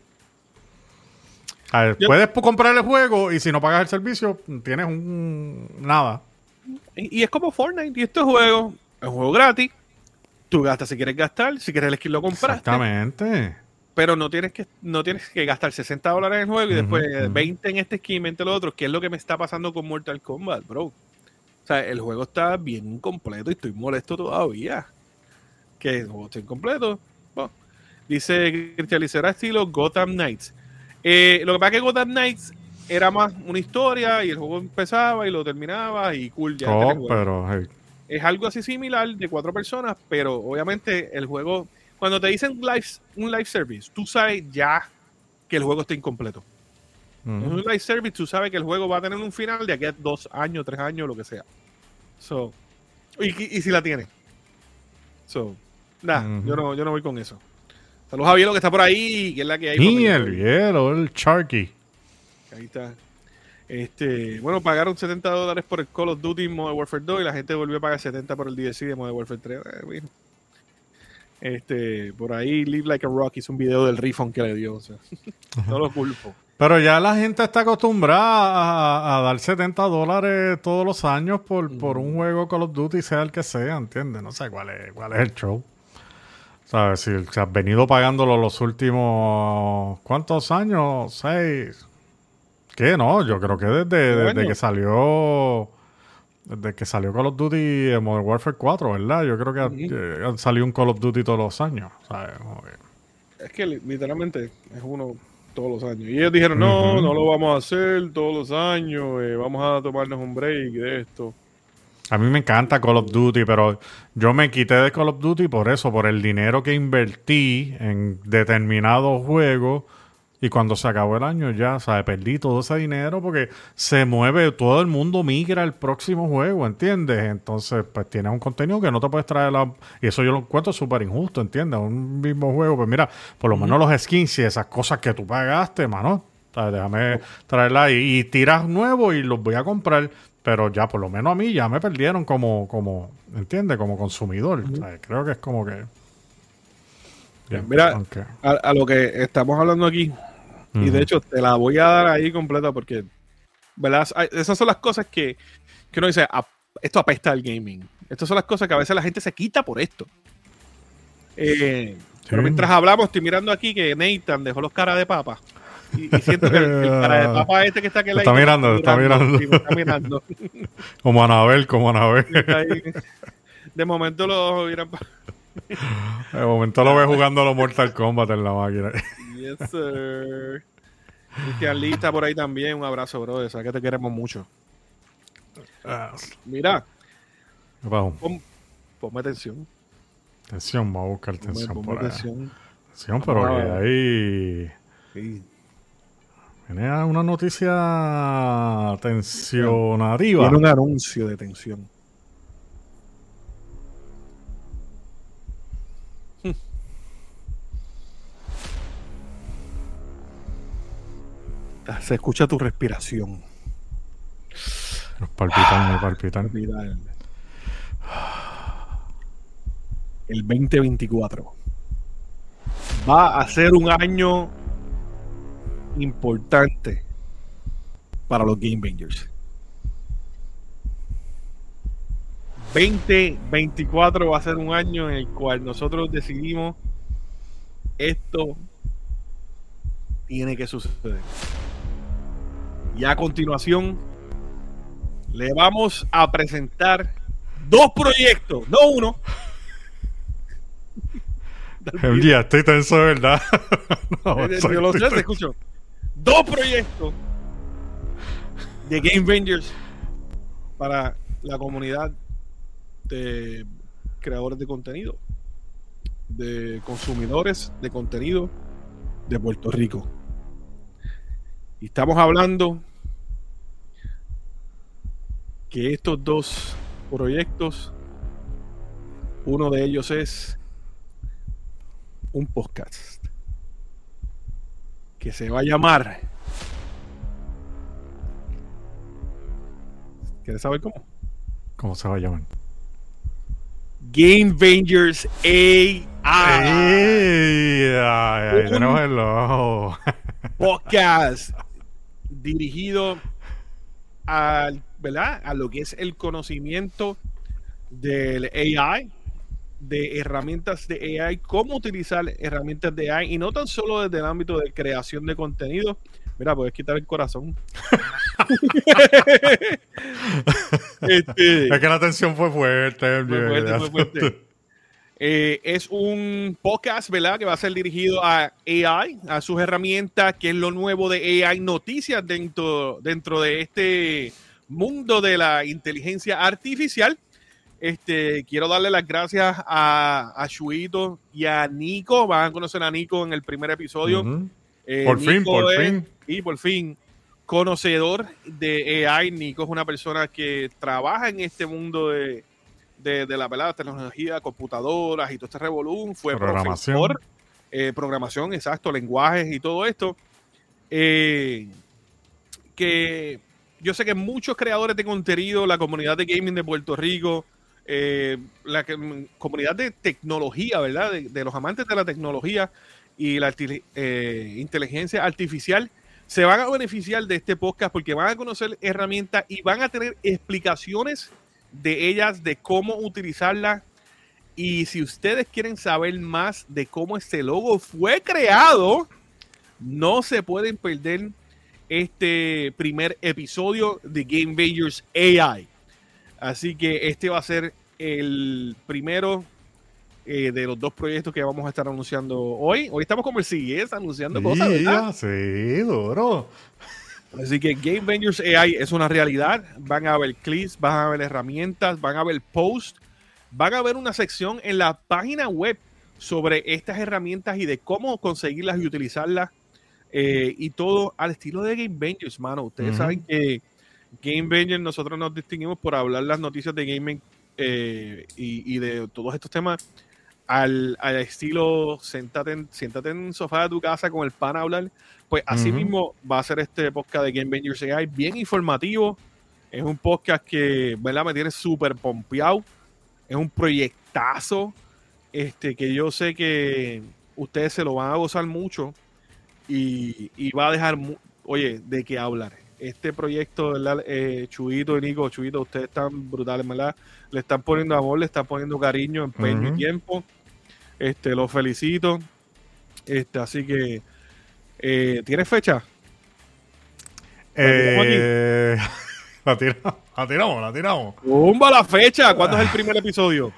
A ver, Yo- puedes pu- comprar el juego y si no pagas el servicio, tienes un... nada. Y, y es como Fortnite. Y este juego es un juego gratis. Tú gastas si quieres gastar, si quieres el skin lo compraste. Exactamente. Pero no tienes que no tienes que gastar 60 dólares en el juego y después. 20 en este skin, 20 en lo otro, que es lo que me está pasando con Mortal Kombat, bro. O sea, el juego está bien incompleto y estoy molesto todavía. Que el juego está incompleto. Bueno, dice Cristian estilo Gotham Knights. Eh, lo que pasa es que Gotham Knights era más una historia y el juego empezaba y lo terminaba y cool ya. Oh, pero hey, es algo así similar de cuatro personas, pero obviamente el juego, cuando te dicen live, un live service, tú sabes ya que el juego está incompleto. En un live service, tú sabes que el juego va a tener un final de aquí a dos años, tres años, lo que sea. So, y, y si la tiene. So, nada, yo, no, yo no voy con eso. Saludos a Bielo que está por ahí, que es la que hay. y el hielo, el Sharky. Ahí está. Este, bueno, pagaron 70 dólares por el Call of Duty Modern Warfare 2 y la gente volvió a pagar 70 por el DLC de Modern Warfare 3. Eh, bueno. Este, por ahí Live Like a Rock hizo un video del refund que le dio. O sea, no lo culpo. Pero ya la gente está acostumbrada a, a dar 70 dólares todos los años por, por un juego Call of Duty, sea el que sea, ¿entiendes? No sé cuál es, cuál es el show. ¿Sabes? Si, si has venido pagándolo los últimos... ¿Cuántos años? ¿Seis? ¿Qué? No, yo creo que desde, desde que salió... Desde que salió Call of Duty en Modern Warfare 4, ¿verdad? Yo creo que ha- eh, han salido un Call of Duty todos los años. ¿sabes? Como que- Es que li- literalmente es uno todos los años. Y ellos dijeron, no, no lo vamos a hacer todos los años, eh, vamos a tomarnos un break de esto. A mí me encanta Call of Duty, pero yo me quité de Call of Duty por eso, por el dinero que invertí en determinados juegos y cuando se acabó el año ya, ¿sabes? Perdí todo ese dinero porque se mueve, todo el mundo migra al próximo juego, ¿entiendes? Entonces, pues tienes un contenido que no te puedes traer la... Y eso yo lo encuentro súper injusto, ¿entiendes? Un mismo juego, pues mira, por lo menos los skins y esas cosas que tú pagaste, mano. ¿sabes? Déjame traerla y, y tiras nuevos y los voy a comprar. Pero ya, por lo menos a mí, ya me perdieron como, como ¿entiendes? Como consumidor. ¿sabes? Creo que es como que... Ya, Mira, a lo que estamos hablando aquí, y de hecho te la voy a dar ahí completa porque, ¿verdad? Esas son las cosas que, que uno dice, "Ah, esto apesta al gaming. Estas son las cosas que a veces la gente se quita por esto. Eh, Pero mientras hablamos, estoy mirando aquí que Nathan dejó los caras de papa. Y, y siento que el, el cara de papa este que está aquí Te está mirando, está mirando. Está mirando. Como Anabel, como Anabel. De momento lo miran De momento lo ve jugando a los Mortal Kombat en la máquina. Yes, sir. Cristian Lee está por ahí también. Un abrazo, bro. Sabes que te queremos mucho. Ah, Mira, Bajo. pon- ponme atención. Tensión, vamos a buscar Ponme, tensión ponme por ahí. atención. Tensión, pero Vamos ahí Sí. viene una noticia tensionativa. Tiene un anuncio de tensión. Se escucha tu respiración. Nos palpitan, me palpitan. Mira, el, el 2024 va a ser un año importante para los Game Bangers. 2024 va a ser un año en el cual nosotros decidimos esto tiene que suceder. Y a continuación le vamos a presentar dos proyectos, no uno. Día estoy tenso de verdad. No, eh, Yo lo sé, te escucho. Dos proyectos de Game Rangers para la comunidad de creadores de contenido, de consumidores de contenido de Puerto Rico. Y estamos hablando que estos dos proyectos, uno de ellos es un podcast que se va a llamar. ¿Quieres saber cómo? ¿Cómo se va a llamar? Game Rangers AI. tenemos el ojo. podcast dirigido al, ¿verdad? a lo que es el conocimiento del AI, de herramientas de AI, cómo utilizar herramientas de AI y no tan solo desde el ámbito de creación de contenido. Mira, puedes quitar el corazón. Este, es que la tensión fue fuerte. Fue fuerte, eh, es un podcast, ¿verdad? Que va a ser dirigido a AI, a sus herramientas, que es lo nuevo de AI Noticias dentro, dentro de este mundo de la inteligencia artificial. Este, quiero darle las gracias a, a Shuito y a Nico. Van a conocer a Nico en el primer episodio. Eh, por fin, por fin. Y por fin, conocedor de AI. Nico es una persona que trabaja en este mundo de, de, la, ¿verdad? tecnología, computadoras y todo este revolú. Fue programación. profesor, eh, programación, exacto, lenguajes y todo esto. Eh, que yo sé que muchos creadores de contenido, la comunidad de gaming de Puerto Rico, eh, la comunidad de tecnología, ¿verdad? De, los amantes de la tecnología y la inteligencia artificial, se van a beneficiar de este podcast porque van a conocer herramientas y van a tener explicaciones de ellas, de cómo utilizarla. Y si ustedes quieren saber más de cómo este logo fue creado, no se pueden perder este primer episodio de Game Bangers AI. Así que este va a ser el primero eh, de los dos proyectos que vamos a estar anunciando hoy. Hoy estamos como el CES anunciando cosas, ¿verdad? Sí, duro. Así que Game Vengers AI es una realidad. Van a haber clips, van a haber herramientas, van a haber posts, van a haber una sección en la página web sobre estas herramientas y de cómo conseguirlas y utilizarlas. Eh, y todo al estilo de Game Vengers, mano. Ustedes saben que Game Vengers nosotros nos distinguimos por hablar las noticias de gaming eh, y, de todos estos temas al, estilo siéntate en, siéntate en el sofá de tu casa con el pan a hablar pues así mismo va a ser este podcast de Game Bangers AI, bien informativo. Es un podcast que, ¿verdad? Me tiene súper pompeado. Es un proyectazo este, que yo sé que ustedes se lo van a gozar mucho y, va a dejar, oye, de qué hablar. Este proyecto, ¿verdad? Eh, Chuito y Nico, Chuito, ustedes están brutales, ¿verdad? Le están poniendo amor, le están poniendo cariño, empeño y tiempo. Este, los felicito. Este, así que eh, ¿Tienes fecha? Eh, la, tiramos, la tiramos, la tiramos. la fecha! ¿Cuándo es el primer episodio?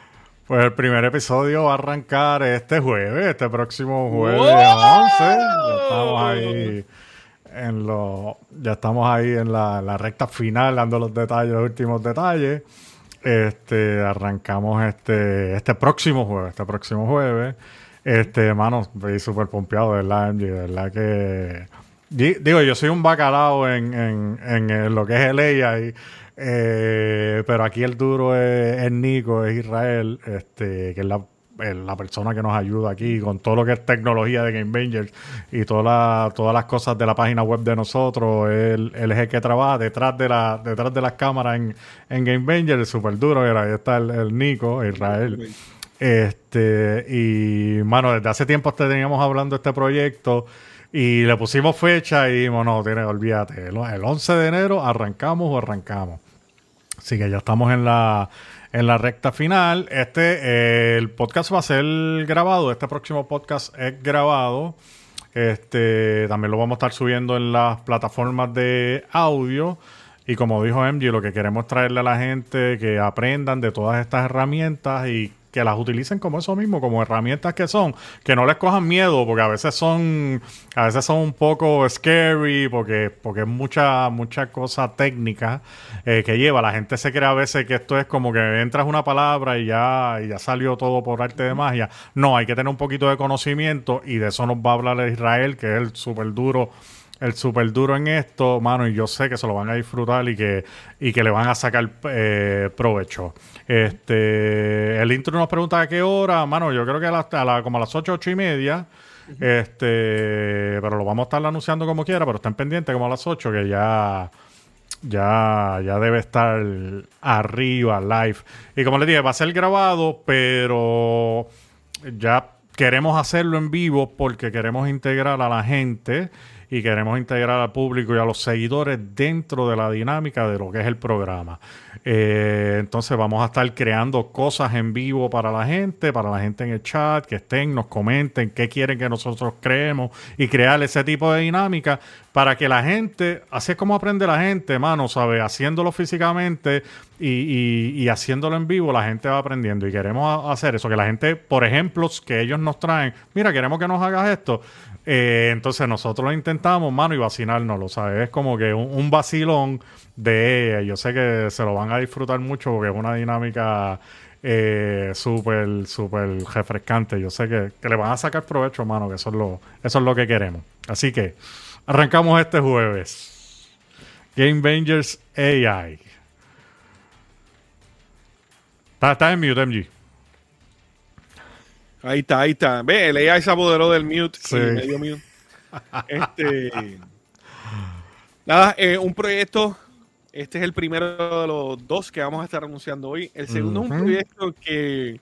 Pues el primer episodio va a arrancar este jueves, este próximo jueves 11. Ya estamos ahí en lo, ya estamos ahí en la, recta final, dando los detalles, los últimos detalles. Este, arrancamos este, este próximo jueves, este próximo jueves. Este, hermano, estoy súper pompeado, ¿verdad, De verdad que... Digo, yo soy un bacalao en, en, lo que es el AI, eh, pero aquí el duro es, Nico, es Israel, este, que es la, la, persona que nos ayuda aquí con todo lo que es tecnología de Game Bangers y toda todas las cosas de la página web de nosotros. Él, él que trabaja detrás de, la, detrás de las cámaras en, en Game súper duro. ahí está el, Nico, Israel. Este, y mano, desde hace tiempo teníamos hablando de este proyecto y le pusimos fecha y bueno, tiene, olvídate, el, 11 de enero arrancamos o arrancamos. Así que ya estamos en la, en la recta final. Este, el podcast va a ser grabado, este próximo podcast es grabado. Este, también lo vamos a estar subiendo en las plataformas de audio. Y como dijo MG, lo que queremos traerle a la gente que aprendan de todas estas herramientas y que las utilicen como eso mismo, como herramientas que son, que no les cojan miedo, porque a veces son, a veces son un poco scary, porque, porque es mucha, mucha cosa técnica eh, que lleva. La gente se cree a veces que esto es como que entras una palabra y ya, y ya salió todo por arte de magia. No, hay que tener un poquito de conocimiento y de eso nos va a hablar Israel, que es el súper duro el súper duro en esto, mano, y yo sé que se lo van a disfrutar y que, y que le van a sacar eh, provecho. Este, el intro nos pregunta a qué hora, mano, yo creo que a, la, como a las ocho, ocho y media. Este, pero lo vamos a estar anunciando como quiera, pero estén pendientes como a las 8 que ya ya, ya debe estar arriba, live. Y como les dije, va a ser grabado, pero ya queremos hacerlo en vivo porque queremos integrar a la gente y queremos integrar al público y a los seguidores dentro de la dinámica de lo que es el programa. Eh, entonces vamos a estar creando cosas en vivo para la gente, para la gente en el chat, que estén, nos comenten qué quieren que nosotros creemos y crear ese tipo de dinámica para que la gente, así es como aprende la gente, mano, ¿sabe? Haciéndolo físicamente y, haciéndolo en vivo, la gente va aprendiendo y queremos hacer eso, que la gente, por ejemplos que ellos nos traen, mira, queremos que nos hagas esto, eh, entonces nosotros lo intentamos, mano, y vacinárnoslo, ¿sabes? Es como que un, vacilón de Yo sé que se lo van a disfrutar mucho porque es una dinámica eh, súper, súper refrescante. Yo sé que, le van a sacar provecho, mano, que eso es, lo, eso es lo que queremos. Así que arrancamos este jueves. Game Bangers AI. Está, está en mute, MG. Ahí está, ahí está. Ve, el AI se apoderó del mute. Sí. medio mute. Este, nada, eh, un proyecto. Este es el primero de los dos que vamos a estar anunciando hoy. El segundo es un proyecto que.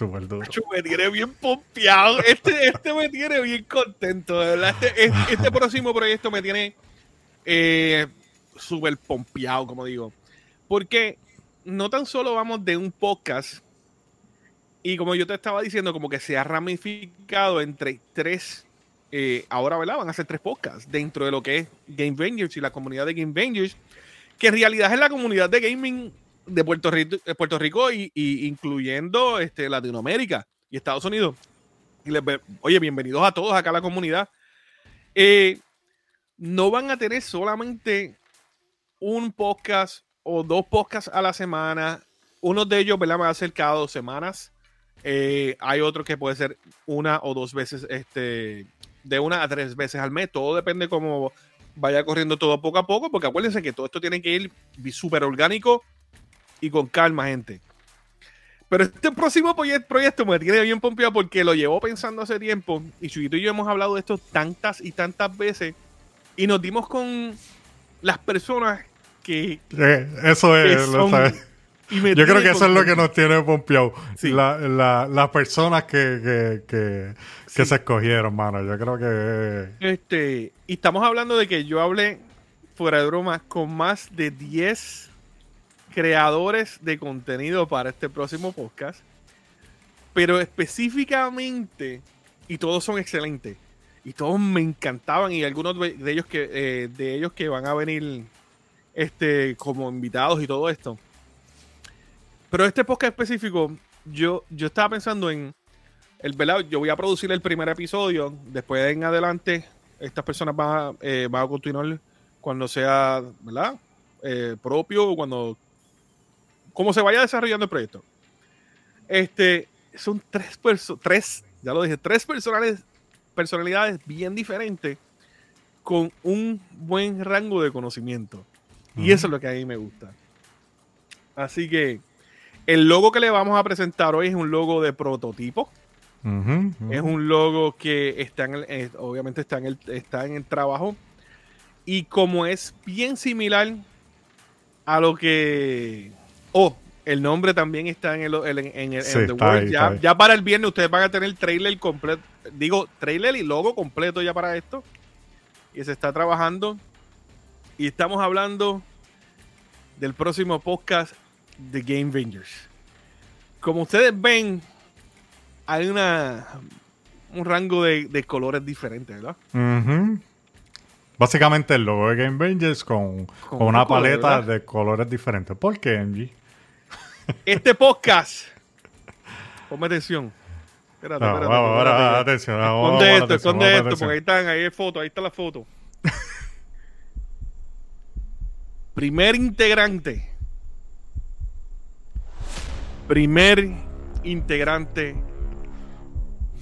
Súper duro. Me tiene bien pompeado. Este, este me tiene bien contento, verdad. Este, este próximo proyecto me tiene eh, súper pompeado, como digo. Porque no tan solo vamos de un podcast y como yo te estaba diciendo, como que se ha ramificado entre tres, eh, ahora, ¿verdad? Van a ser tres podcasts dentro de lo que es Game Vengers y la comunidad de Game Vengers, que en realidad es la comunidad de gaming de Puerto Rico, de Puerto Rico y, incluyendo este, Latinoamérica y Estados Unidos. Y les, oye, bienvenidos a todos acá a la comunidad. Eh, no van a tener solamente un podcast o dos podcasts a la semana. Uno de ellos, ¿verdad? Va a ser cada dos semanas. Eh, hay otro que puede ser una o dos veces, este, de una a tres veces al mes. Todo depende cómo vaya corriendo todo poco a poco, porque acuérdense que todo esto tiene que ir súper orgánico y con calma, gente. Pero este próximo proyecto me tiene bien pompeado porque lo llevo pensando hace tiempo y Chuyito y yo hemos hablado de esto tantas y tantas veces y nos dimos con las personas que... eso es, lo sabes yo creo que eso es lo que nos tiene pompeado. Las personas que, se escogieron, mano. Yo creo que. Este, y estamos hablando de que yo hablé, fuera de broma, con más de 10 creadores de contenido para este próximo podcast. Pero específicamente, y todos son excelentes. Y todos me encantaban. Y algunos de ellos que, eh, de ellos que van a venir este, como invitados y todo esto pero este podcast específico, yo, yo estaba pensando en. El, ¿verdad? Yo voy a producir el primer episodio. Después en adelante, estas personas van a, eh, a continuar cuando sea, ¿verdad? Eh, propio, cuando. Como se vaya desarrollando el proyecto. Este. Son tres personas. Tres, ya lo dije, tres personales, personalidades bien diferentes con un buen rango de conocimiento. Y eso es lo que a mí me gusta. Así que el logo que le vamos a presentar hoy es un logo de prototipo. Es un logo que está en el, eh, obviamente está en el, está en el trabajo. Y como es bien similar a lo que. Oh, el nombre también está en el, en, el, Ya, para el viernes ustedes van a tener el trailer completo. Digo, trailer y logo completo ya para esto. Y se está trabajando. Y estamos hablando del próximo podcast The Game Rangers. Como ustedes ven, hay una un rango de, colores diferentes, ¿verdad? Básicamente el logo de Game Rangers con, Con con una color, paleta ¿verdad? de colores diferentes. ¿Por qué, MG? Este podcast. Ponme atención. Espérate, No, espérate, vamos, ahora, espérate. atención. vamos, Esconde vamos, esto, atención, esconde esto, atención. porque ahí están, ahí hay foto, ahí está la foto. Primer integrante. Primer integrante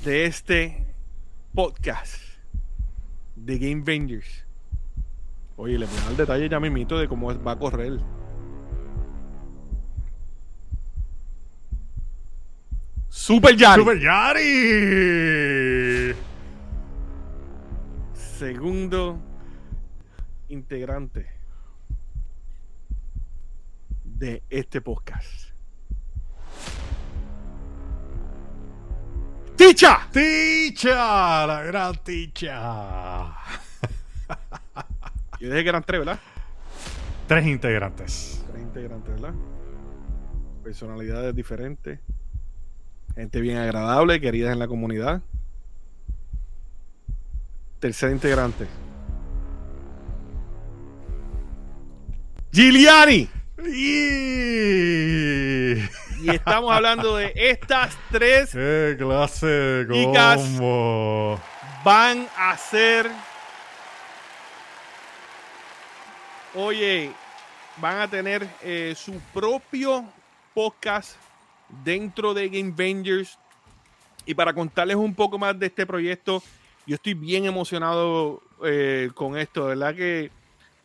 de este podcast de Game Rangers. Oye, le voy a dar el detalle ya mismito de cómo va a correr. Super Yari. ¡Super Yari! segundo integrante de este podcast. ¡Ticha! ¡Ticha! La gran Ticha. Yo dije que eran tres, ¿verdad? Tres integrantes. Tres integrantes, ¿verdad? Personalidades diferentes. Gente bien agradable, queridas en la comunidad. Tercer integrante. Giuliani. ¡Y! Y estamos hablando de estas tres ¡Qué clase de Chicas. combo! van a ser. Oye, van a tener eh, su propio podcast dentro de Game Vengers. Y para contarles un poco más de este proyecto, yo estoy bien emocionado eh, con esto, de ¿verdad? Que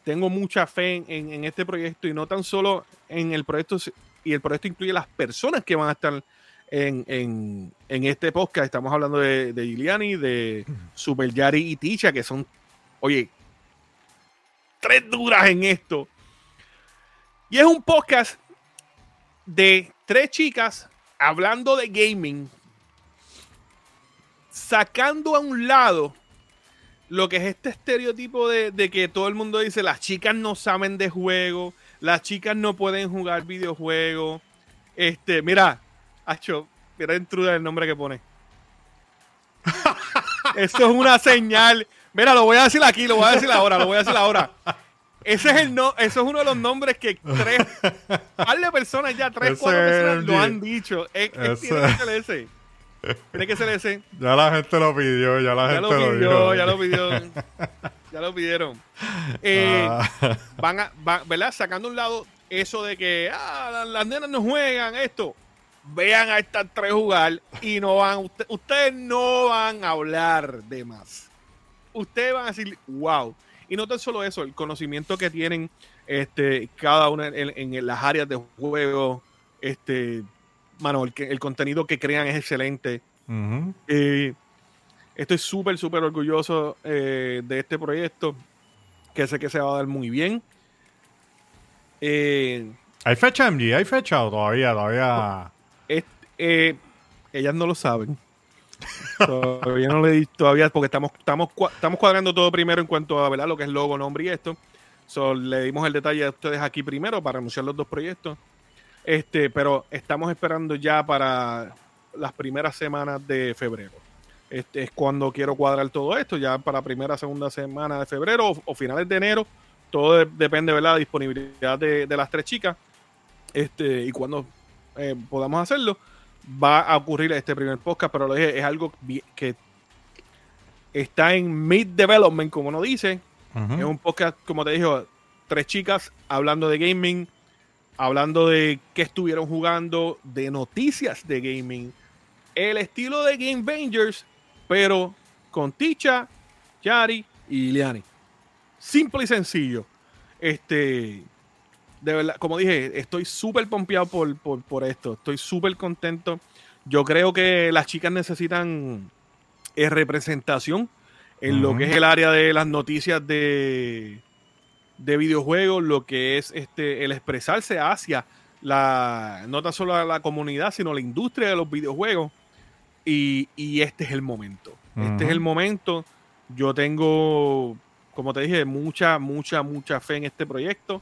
tengo mucha fe en, en- este proyecto y no tan solo en el proyecto, y el proyecto incluye las personas que van a estar en, en- en este podcast. Estamos hablando de, de Giuliani, de Super Yari y Ticha, que son, oye, tres duras en esto. Y es un podcast de tres chicas hablando de gaming, sacando a un lado lo que es este estereotipo de, de que todo el mundo dice las chicas no saben de juego, las chicas no pueden jugar videojuegos. Este, mira, Acho, mira intruder el nombre que pone. Eso es una señal. Mira, lo voy a decir aquí, lo voy a decir ahora, lo voy a decir ahora. Ese es el no, eso es uno de los nombres que tres, par de personas ya, tres, Ese cuatro personas lo han dicho. Es, es- tiene que ser ese. Tiene que ser ese. Ya la gente lo pidió, ya la Ya gente lo pidió, ya lo pidió. Ya lo pidieron. Eh, Ah, van a, ¿verdad? Sacando a un lado eso de que ah, las, las nenas no juegan esto. Vean a estas tres jugar y no van, usted- ustedes no van a hablar de más. Ustedes van a decir, wow. Y no tan solo eso, el conocimiento que tienen este, cada una en, en las áreas de juego, este, mano, el, contenido que crean es excelente. ujú. Eh, estoy súper, súper orgulloso eh, de este proyecto, que sé que se va a dar muy bien. Eh, ¿Hay fecha, MG? ¿Hay fecha o todavía? Todavía. es- eh, ellas no lo saben. Todavía no le dicho, todavía, porque estamos, estamos, estamos cuadrando todo primero en cuanto a ¿verdad? lo que es logo, nombre y esto. So, le dimos el detalle a ustedes aquí primero para anunciar los dos proyectos. Este, pero estamos esperando ya para las primeras semanas de febrero. Este es cuando quiero cuadrar todo esto, ya para primera, segunda semana de febrero o, finales de enero. Todo de- depende de la disponibilidad de, de las tres chicas. Este, y cuando eh, podamos hacerlo, va a ocurrir este primer podcast, pero lo dije, es algo que está en mid development, como uno dice. Es un podcast, como te dije, tres chicas hablando de gaming, hablando de qué estuvieron jugando, de noticias de gaming, el estilo de Game Vengers, pero con Ticha, Yari y Liliani. Simple y sencillo. Este, de verdad, como dije, estoy súper pompeado por, por, por esto. Estoy súper contento. Yo creo que las chicas necesitan eh, representación en lo que es el área de las noticias de, de videojuegos, lo que es este el expresarse hacia la no tan solo a la comunidad, sino la industria de los videojuegos. Y, y este es el momento. Este es el momento. Yo tengo, como te dije, mucha, mucha, mucha fe en este proyecto.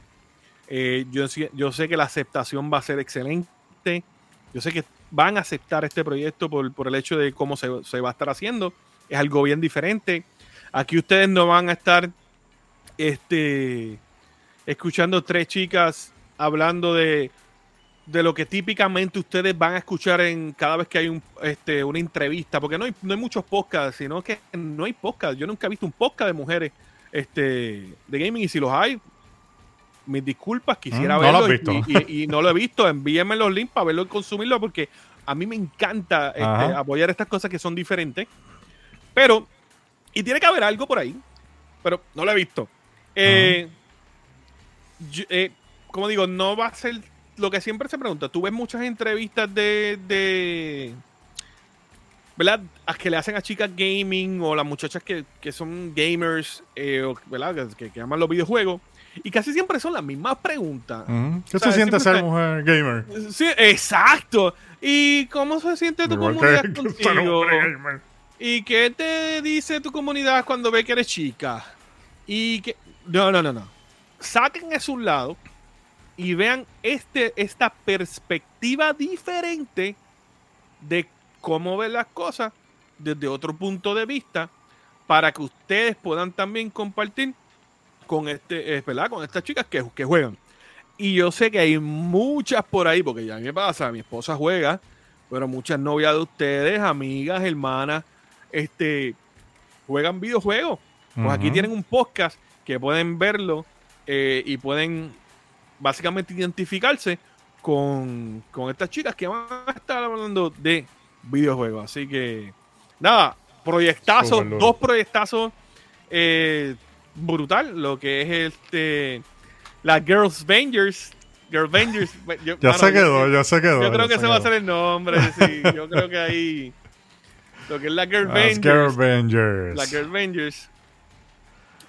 Eh, yo, yo sé que la aceptación va a ser excelente. Yo sé que van a aceptar este proyecto por, por el hecho de cómo se, se va a estar haciendo. Es algo bien diferente. Aquí ustedes no van a estar este, escuchando tres chicas hablando de, de lo que típicamente ustedes van a escuchar en cada vez que hay este, una entrevista, porque no hay, no hay muchos podcasts, sino que no hay podcasts. Yo nunca he visto un podcast de mujeres este, de gaming y si los hay, mis disculpas, quisiera Mm, no lo verlo has y- visto. y, y no lo he visto. Envíenme los links para verlo y consumirlo porque a mí me encanta este, apoyar estas cosas que son diferentes. Pero, y tiene que haber algo por ahí, pero no lo he visto. Eh, yo- eh, como digo, no va a ser lo que siempre se pregunta. Tú ves muchas entrevistas de, de ¿verdad? A que le hacen a chicas gaming o las muchachas que, que son gamers, eh, o, ¿verdad? Que, que aman los videojuegos. Y casi siempre son las mismas preguntas. ¿Qué O sea, se siente ser mujer gamer? Sí, exacto. ¿Y cómo se siente tu Igual comunidad que- que contigo? hombre gamer. ¿Y qué te dice tu comunidad cuando ve que eres chica? Y que. No, no, no, no. Saquen eso a un lado y vean este, esta perspectiva diferente de cómo ver las cosas desde otro punto de vista para que ustedes puedan también compartir con este, eh, ¿verdad? Con estas chicas que, que juegan. Y yo sé que hay muchas por ahí, porque ya me pasa, mi esposa juega, pero muchas novias de ustedes, amigas, hermanas, este, juegan videojuegos. Pues aquí tienen un podcast que pueden verlo eh, y pueden básicamente identificarse con, con estas chicas que van a estar hablando de videojuegos. Así que, nada, proyectazos, dos proyectazos eh, brutal. Lo que es este la Girls Vengers. Girls Vengers. yo- Ya mano, se yo- quedó, ya se quedó. yo creo que se ese va a ser el nombre. Sí, yo creo que ahí. Lo que es la Girl Vengers. Girl. La Girl Vengers.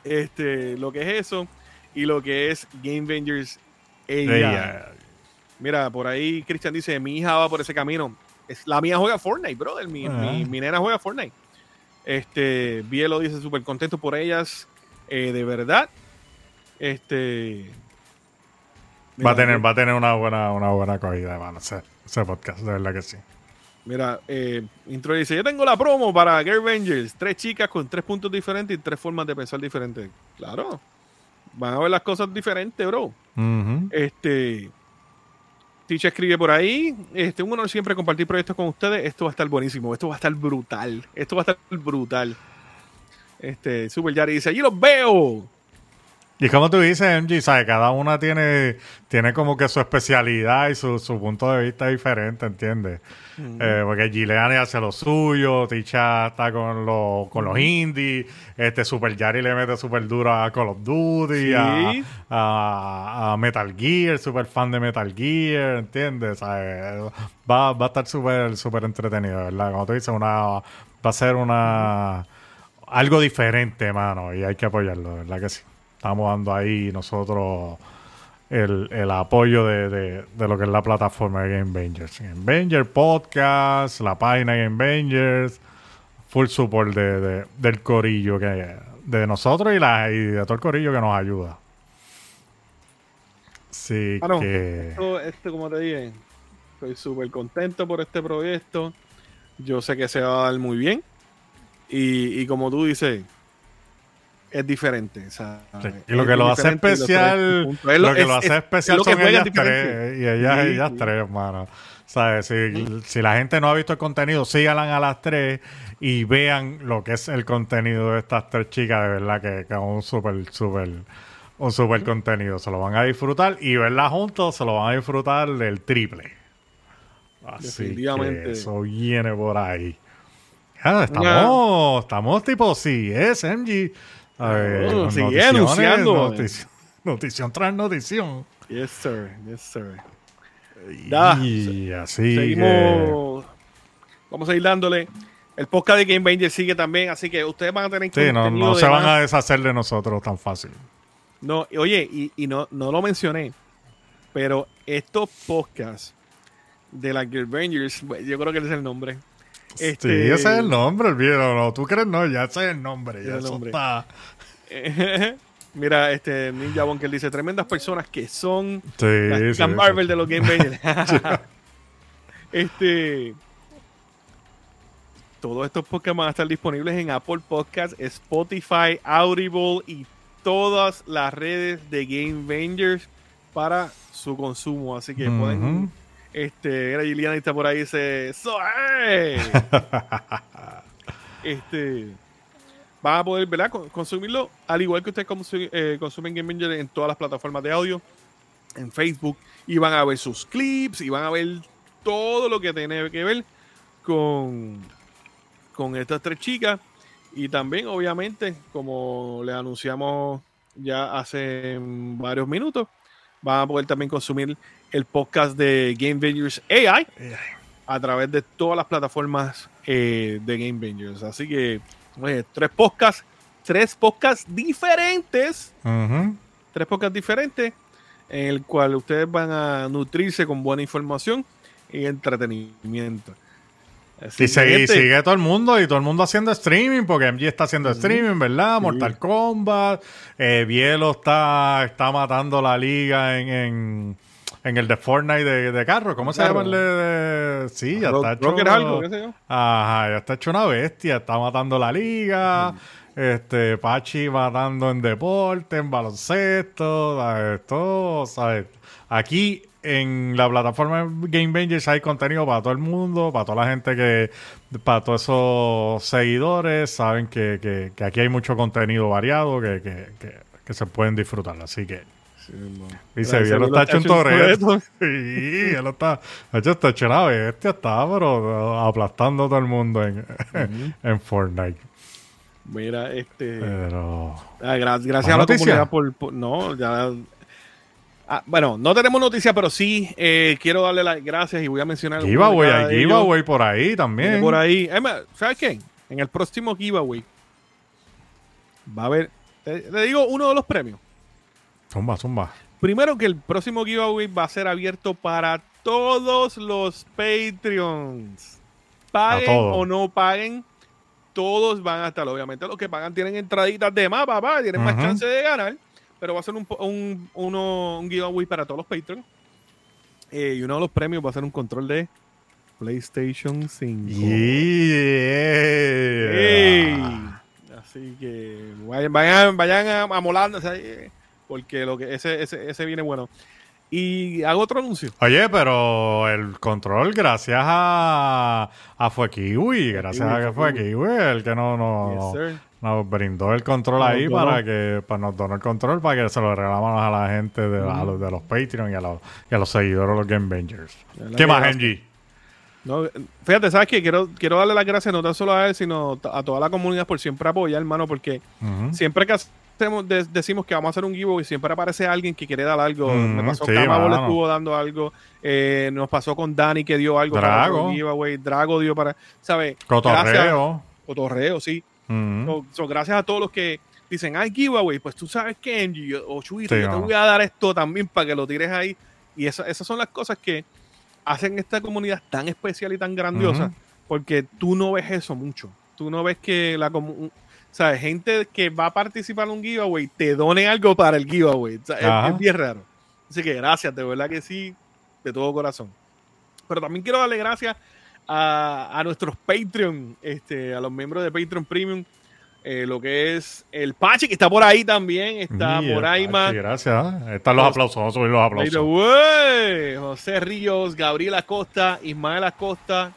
Este, lo que es eso. Y lo que es Game Vengers. Ella. Ella. Mira, por ahí Cristian dice: Mi hija va por ese camino. Es, la mía juega Fortnite, brother. Mi, Ah. mi, mi nena juega Fortnite. Este, Bielo dice: súper contento por ellas. Eh, de verdad. Este. Va a tener, va a tener una buena, una buena acogida, mano, ese, ese podcast, de verdad que sí. Mira, eh, Intro dice, yo tengo la promo para Girl. Tres chicas con tres puntos diferentes y tres formas de pensar diferentes. Claro. Van a ver las cosas diferentes, bro. Este... Ticha escribe por ahí. Este, un honor siempre compartir proyectos con ustedes. Esto va a estar buenísimo. Esto va a estar brutal. Esto va a estar brutal. Este, Super Yari dice, allí los veo. Y como tú dices, MG, ¿sabes? Cada una tiene, tiene como que su especialidad y su, su punto de vista diferente, ¿entiendes? Eh, porque Gileani hace lo suyo, Ticha está con, lo- con los indies, este Super Yari le mete súper duro a Call of Duty, Sí. a, a- a Metal Gear, súper fan de Metal Gear, ¿entiendes? ¿Sabes? Va, va a estar súper súper entretenido, ¿verdad? Como tú dices, una, va a ser una algo diferente, mano, y hay que apoyarlo, ¿verdad que sí? Estamos dando ahí nosotros el, el apoyo de, de- de lo que es la plataforma de Game Bangers. Game Podcast, la página Game full support de, de- del corillo que de nosotros y, la, y de todo el corillo que nos ayuda. Así Ah, no. que... Esto, esto, como te dije, estoy súper contento por este proyecto. Yo sé que se va a dar muy bien. Y, y como tú dices, es diferente. o sea, Sí, es Y lo que lo hace especial. Es lo que lo hace especial es son ellas tres. Y ellas, Sí, ellas sí. tres, mano. ¿Sabes? Si, si la gente no ha visto el contenido, síganlas a las tres y vean lo que es el contenido de estas tres chicas. De verdad que, que es un súper, súper, un súper contenido. Se lo van a disfrutar y verlas juntos se lo van a disfrutar del triple. Así Definitivamente. que eso viene por ahí. Ah, estamos, estamos tipo sí, es MG. Oh, sigue anunciando. notici- notición tras notición. Yes, sir. Yes, sir. Da, y así que... Seguimos. Vamos a ir dándole. El podcast de Game Banger sigue también, así que ustedes van a tener Sí, no, se van más. a deshacer de nosotros tan fácil. No, y oye, y, y no, no lo mencioné, pero estos podcasts de la Girl Rangers, yo creo que ese es el nombre. Este, Sí, ese es el nombre, olvídalo. No, tú crees no, ya ese es el nombre. Ya el eso nombre. está. Mira, este Ninja Bunker dice: tremendas personas que son Sí, sí. Marvel de los Game este. Todos estos podcasts van a estar disponibles en Apple Podcasts, Spotify, Audible y todas las redes de Game Vengers para su consumo. Así que pueden. Este, era Giliana está por ahí dice. ¡Soy! este. Van a poder, ¿verdad? Consumirlo al igual que ustedes eh, consumen Game Vengers en todas las plataformas de audio, en Facebook, y van a ver sus clips, y van a ver todo lo que tiene que ver con, con estas tres chicas. Y también, obviamente, como le anunciamos ya hace varios minutos, van a poder también consumir el podcast de Game Vengers AI a través de todas las plataformas eh, de Game Vengers. Así que, tres podcasts, tres podcasts diferentes. Tres podcasts diferentes en el cual ustedes van a nutrirse con buena información y entretenimiento. y sigue, todo el mundo y todo el mundo haciendo streaming, porque MG está haciendo streaming, ¿verdad? Mortal Kombat, eh, Bielo está, está matando la liga en, en, el de Fortnite de, de carro. ¿Cómo se llama el de, Sí, ya está hecho. Algo, qué sé yo. Ajá, ya está hecho una bestia, está matando la liga. Este, Pachi matando en deporte, en baloncesto, todo, ¿sabes? Aquí en la plataforma Game Bangers hay contenido para todo el mundo, para toda la gente que, para todos esos seguidores, saben que, aquí hay mucho contenido variado que, se pueden disfrutar, así que... dice, bien lo está hecho en Toreto. Sí, él está, hecho, está hecho una bestia, está, pero aplastando a todo el mundo en, en Fortnite. Mira, este. Pero... Ah, gracias a la comunidad por, No, ya Ah, bueno, no tenemos noticias, pero sí eh, quiero darle las gracias y voy a mencionar. Giveaway, hay giveaway por ahí también. Por ahí. ¿Sabes qué? En el próximo giveaway va a haber. Le digo uno de los premios. Zumba, zumba. Primero que el próximo giveaway va a ser abierto para todos los Patreons. Paguen o no paguen, todos van a estar. Obviamente, los que pagan tienen entraditas de más, papá, tienen más chance de ganar pero va a ser un, un, uno, un giveaway para todos los Patreons. Eh, y uno de los premios va a ser un control de PlayStation 5. Así que vayan, vayan, vayan a, porque lo que ese, ese, ese viene bueno. Y hago otro anuncio. Oye, pero el control, gracias a, a Fue gracias a que Fue el que no, no, nos brindó el control ahí para que para nos donó el control para que se lo regalamos a la gente de, los, de los Patreon y a los, y a los seguidores de los Game Bangers. ¿Qué más, Angie? No, fíjate, ¿sabes qué? Quiero, quiero darle las gracias no tan solo a él, sino a toda la comunidad por siempre apoyar, hermano, porque siempre que decimos que vamos a hacer un giveaway, siempre aparece alguien que quiere dar algo. Me pasó sí, le estuvo dando algo. Eh, nos pasó con Dani que dio algo Drago. para un giveaway. Drago dio para, ¿sabes? Cotorreo. Cotorreo, sí gracias a todos los que dicen, hay giveaway, pues tú sabes que o Chuito, yo te voy a dar esto también para que lo tires ahí. Y esas son las cosas que hacen esta comunidad tan especial y tan grandiosa, porque tú no ves eso mucho. Tú no ves que la comunidad, ¿sabes? Gente que va a participar en un giveaway te done algo para el giveaway. es, bien raro. Así que gracias, de verdad que sí, de todo corazón. Pero también quiero darle gracias a, nuestros Patreon, este, a los miembros de Patreon Premium. Eh, lo que es el Pachi, que está por ahí también, está por ahí más. Gracias. Están los aplausos, vamos a subir los aplausos. José Ríos, Gabriel Acosta, Ismael Acosta,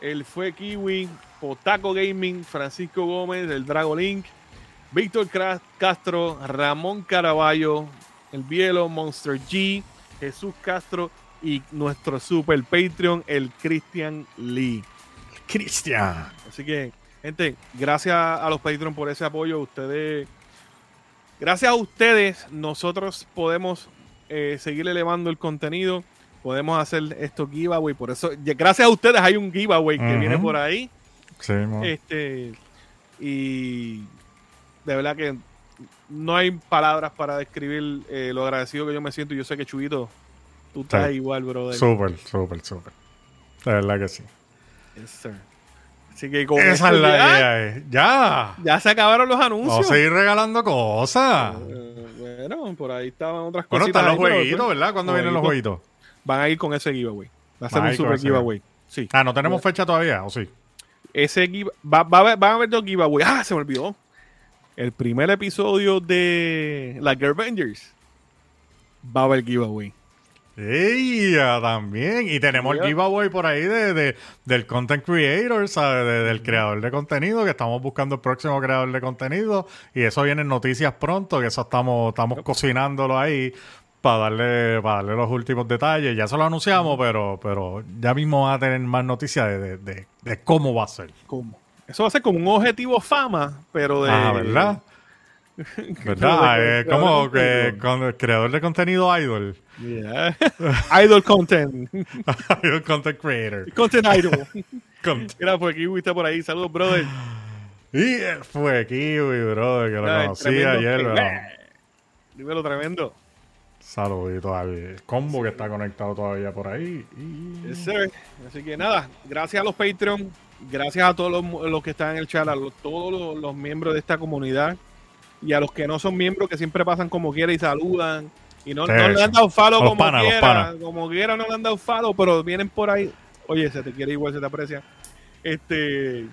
el Fue Kiwi, Potaco Gaming, Francisco Gómez, el Drago Link, Víctor Castro, Ramón Caraballo, el Bielo, Monster G, Jesús Castro, y nuestro super Patreon, el Christian Lee. Cristian. Así que, gente, gracias a los Patreon por ese apoyo. Ustedes, gracias a ustedes, nosotros podemos eh, seguir elevando el contenido. Podemos hacer esto giveaway. Por eso, gracias a ustedes hay un giveaway que viene por ahí. Sí, este, y de verdad que no hay palabras para describir eh, lo agradecido que yo me siento. Yo sé que Chubito Tú estás igual, brother. Súper, súper, súper. La verdad que sí. Yes, sir. Así que con Esa es la ya, ya. Ya se acabaron los anuncios. Vamos a seguir regalando cosas. Eh, bueno, por ahí estaban otras cosas. Bueno, están los jueguitos, ¿verdad? ¿Cuándo vienen los jueguitos? Van a ir con ese giveaway. Va a ser un super giveaway. Sí. Ah, ¿no tenemos fecha todavía? ¿O sí? Ese va, va, van a haber dos giveaways. Ah, se me olvidó. el primer episodio de la Girl Avengers va a haber giveaway. Ella también. Y tenemos el giveaway por ahí de, de- del content creator, ¿sabes? De- del creador de contenido, que estamos buscando el próximo creador de contenido. Y eso viene en noticias pronto, que eso estamos, estamos cocinándolo ahí para darle, para darle los últimos detalles. Ya se lo anunciamos, pero, pero ya mismo va a tener más noticias de, de- de- de cómo va a ser. ¿Cómo? Eso va a ser como un objetivo fama, pero de. Ah, ¿verdad? ¿Verdad? Eh, como que con el creador de contenido idol. Yeah. Idol content. Idol content creator. content idol. Cont- Mira, por aquí está por ahí. Saludos, brother. Y él fue Kiwi, brother, que lo Ay, conocí ayer. pero- Dímelo tremendo. Saludito al combo que está conectado todavía por ahí. Y... Yes. Así que nada, gracias a los Patreon, gracias a todos los, los que están en el chat, a los- todos los, los miembros de esta comunidad y a los que no son miembros que siempre pasan como quiera y saludan y no, Sí, no le han dado los como panas, los quiera, como quiera no le han dado follow, pero vienen por ahí. Oye, se te quiere igual, se te aprecia. Este,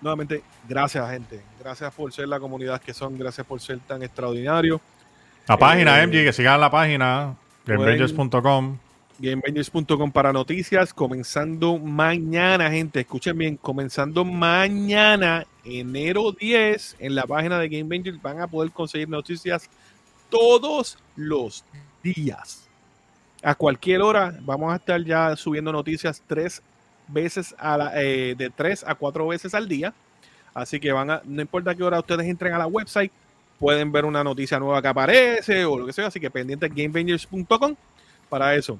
nuevamente, gracias gente, gracias por ser la comunidad que son, gracias por ser tan extraordinarios. La página Eh, MG, que sigan la página, gamebangers.com. GameBangers.com para noticias, comenzando mañana, gente. Escuchen bien, comenzando mañana, enero 10, en la página de Game Bangers van a poder conseguir noticias todos los días. A cualquier hora vamos a estar ya subiendo noticias tres veces a la, eh, de tres a cuatro veces al día. Así que van a, no importa qué hora ustedes entren a la website, pueden ver una noticia nueva que aparece o lo que sea. Así que pendiente gamebangers.com para eso.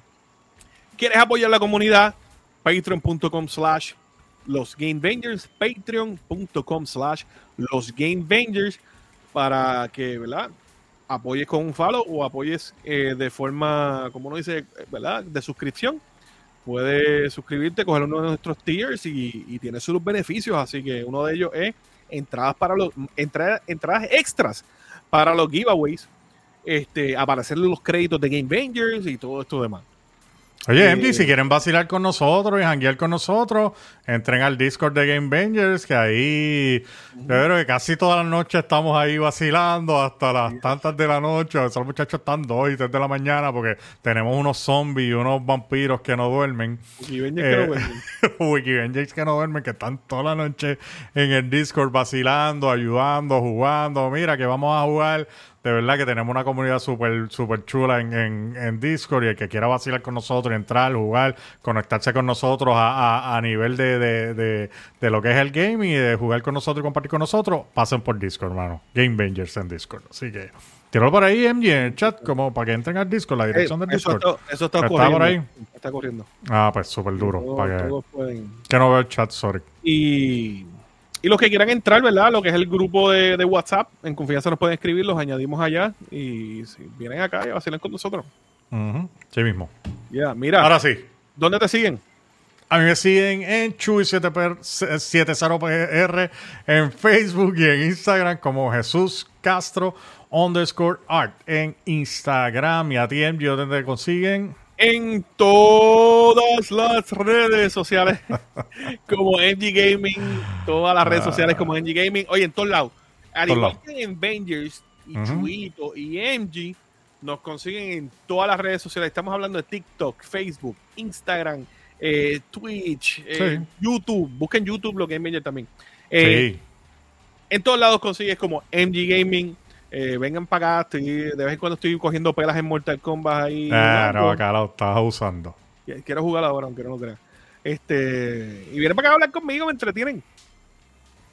¿Quieres apoyar la comunidad? Patreon.com slash los Gamebangers, patreon.com slash los Gamebangers para que, ¿verdad? Apoyes con un follow o apoyes eh, de forma, como uno dice, ¿verdad? De suscripción. Puedes suscribirte, coger uno de nuestros tiers y, y tiene sus beneficios. Así que uno de ellos es entradas para los entradas, entradas extras para los giveaways. Este, aparecer los créditos de Game Bangers y todo esto demás. Oye, Eh, MG, si quieren vacilar con nosotros y janguear con nosotros, entren al Discord de Game Bangers, que ahí yo creo que casi todas las noches estamos ahí vacilando hasta las tantas de la noche. A veces los muchachos están dos y tres de la mañana porque tenemos unos zombies y unos vampiros que no duermen. Ya Eh, que no. Wiki Avengers que no duermen, que están toda la noche en el Discord vacilando, ayudando, jugando. Mira que vamos a jugar. De verdad que tenemos una comunidad súper súper chula en, en, en Discord y el que quiera vacilar con nosotros, entrar, jugar, conectarse con nosotros a, a- a nivel de, de, de, de lo que es el gaming y de jugar con nosotros y compartir con nosotros, pasen por Discord, hermano. Game Bangers en Discord. Así que tíralo por ahí, MG, en el chat, como para que entren al Discord, la dirección del eso, Discord. está, eso está ¿Está corriendo. por ahí? Está corriendo. Ah, pues súper duro. Todos- para que, pueden. que no veo el chat, sorry. Y, y los que quieran entrar, ¿verdad? Lo que es el grupo de, de WhatsApp, en confianza nos pueden escribir, los añadimos allá y si vienen acá y vacilan con nosotros. Sí mismo. Ya, mira, Ahora sí. ¿dónde te siguen? A mí me siguen en Chuy70PR en Facebook y en Instagram como Jesús Castro underscore art en Instagram y a ti, ¿dónde te consiguen? En todas las redes sociales, como NG Gaming, todas las redes Ah. sociales como NG Gaming. Oye, en todos lados. Al igual que en Avengers y. Chuito y MG, nos consiguen en todas las redes sociales. Estamos hablando de TikTok, Facebook, Instagram, eh, Twitch, eh, Sí. YouTube. Busquen YouTube lo que es también. Eh, sí. En todos lados consigues como MG Gaming. Eh, vengan para acá. Estoy, de vez en cuando estoy cogiendo pelas en Mortal Kombat ahí. Ah, no, acá lo estás usando. Quiero jugar ahora, aunque no lo crean. Este, y vienen para acá a hablar conmigo, me entretienen.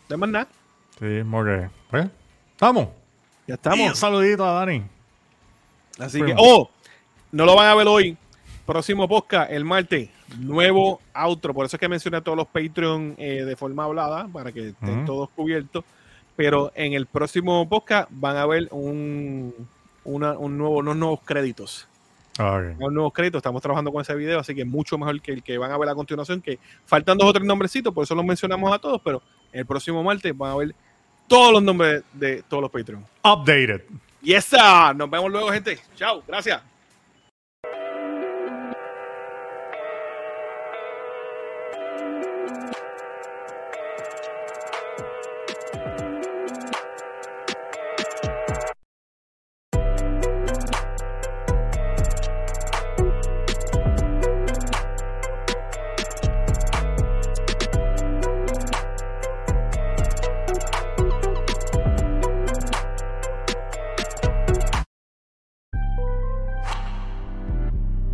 No más nada. Sí, porque, pues, estamos. Ya Y un estamos. saludito a Dani. Así que, oh, no lo van a ver hoy. Próximo podcast, el martes, nuevo outro. Por eso es que mencioné a todos los Patreon eh, de forma hablada, para que estén todos cubiertos. Pero en el próximo podcast van a ver un, una- un nuevo, unos nuevos créditos. Ok. Unos nuevos créditos. Estamos trabajando con ese video, así que mucho mejor que el que van a ver a continuación. Que faltan dos o tres nombrecitos, por eso los mencionamos a todos. Pero el próximo martes van a ver todos los nombres de, de todos los Patreon. Updated. Y esa, nos vemos luego, gente. Chao, gracias.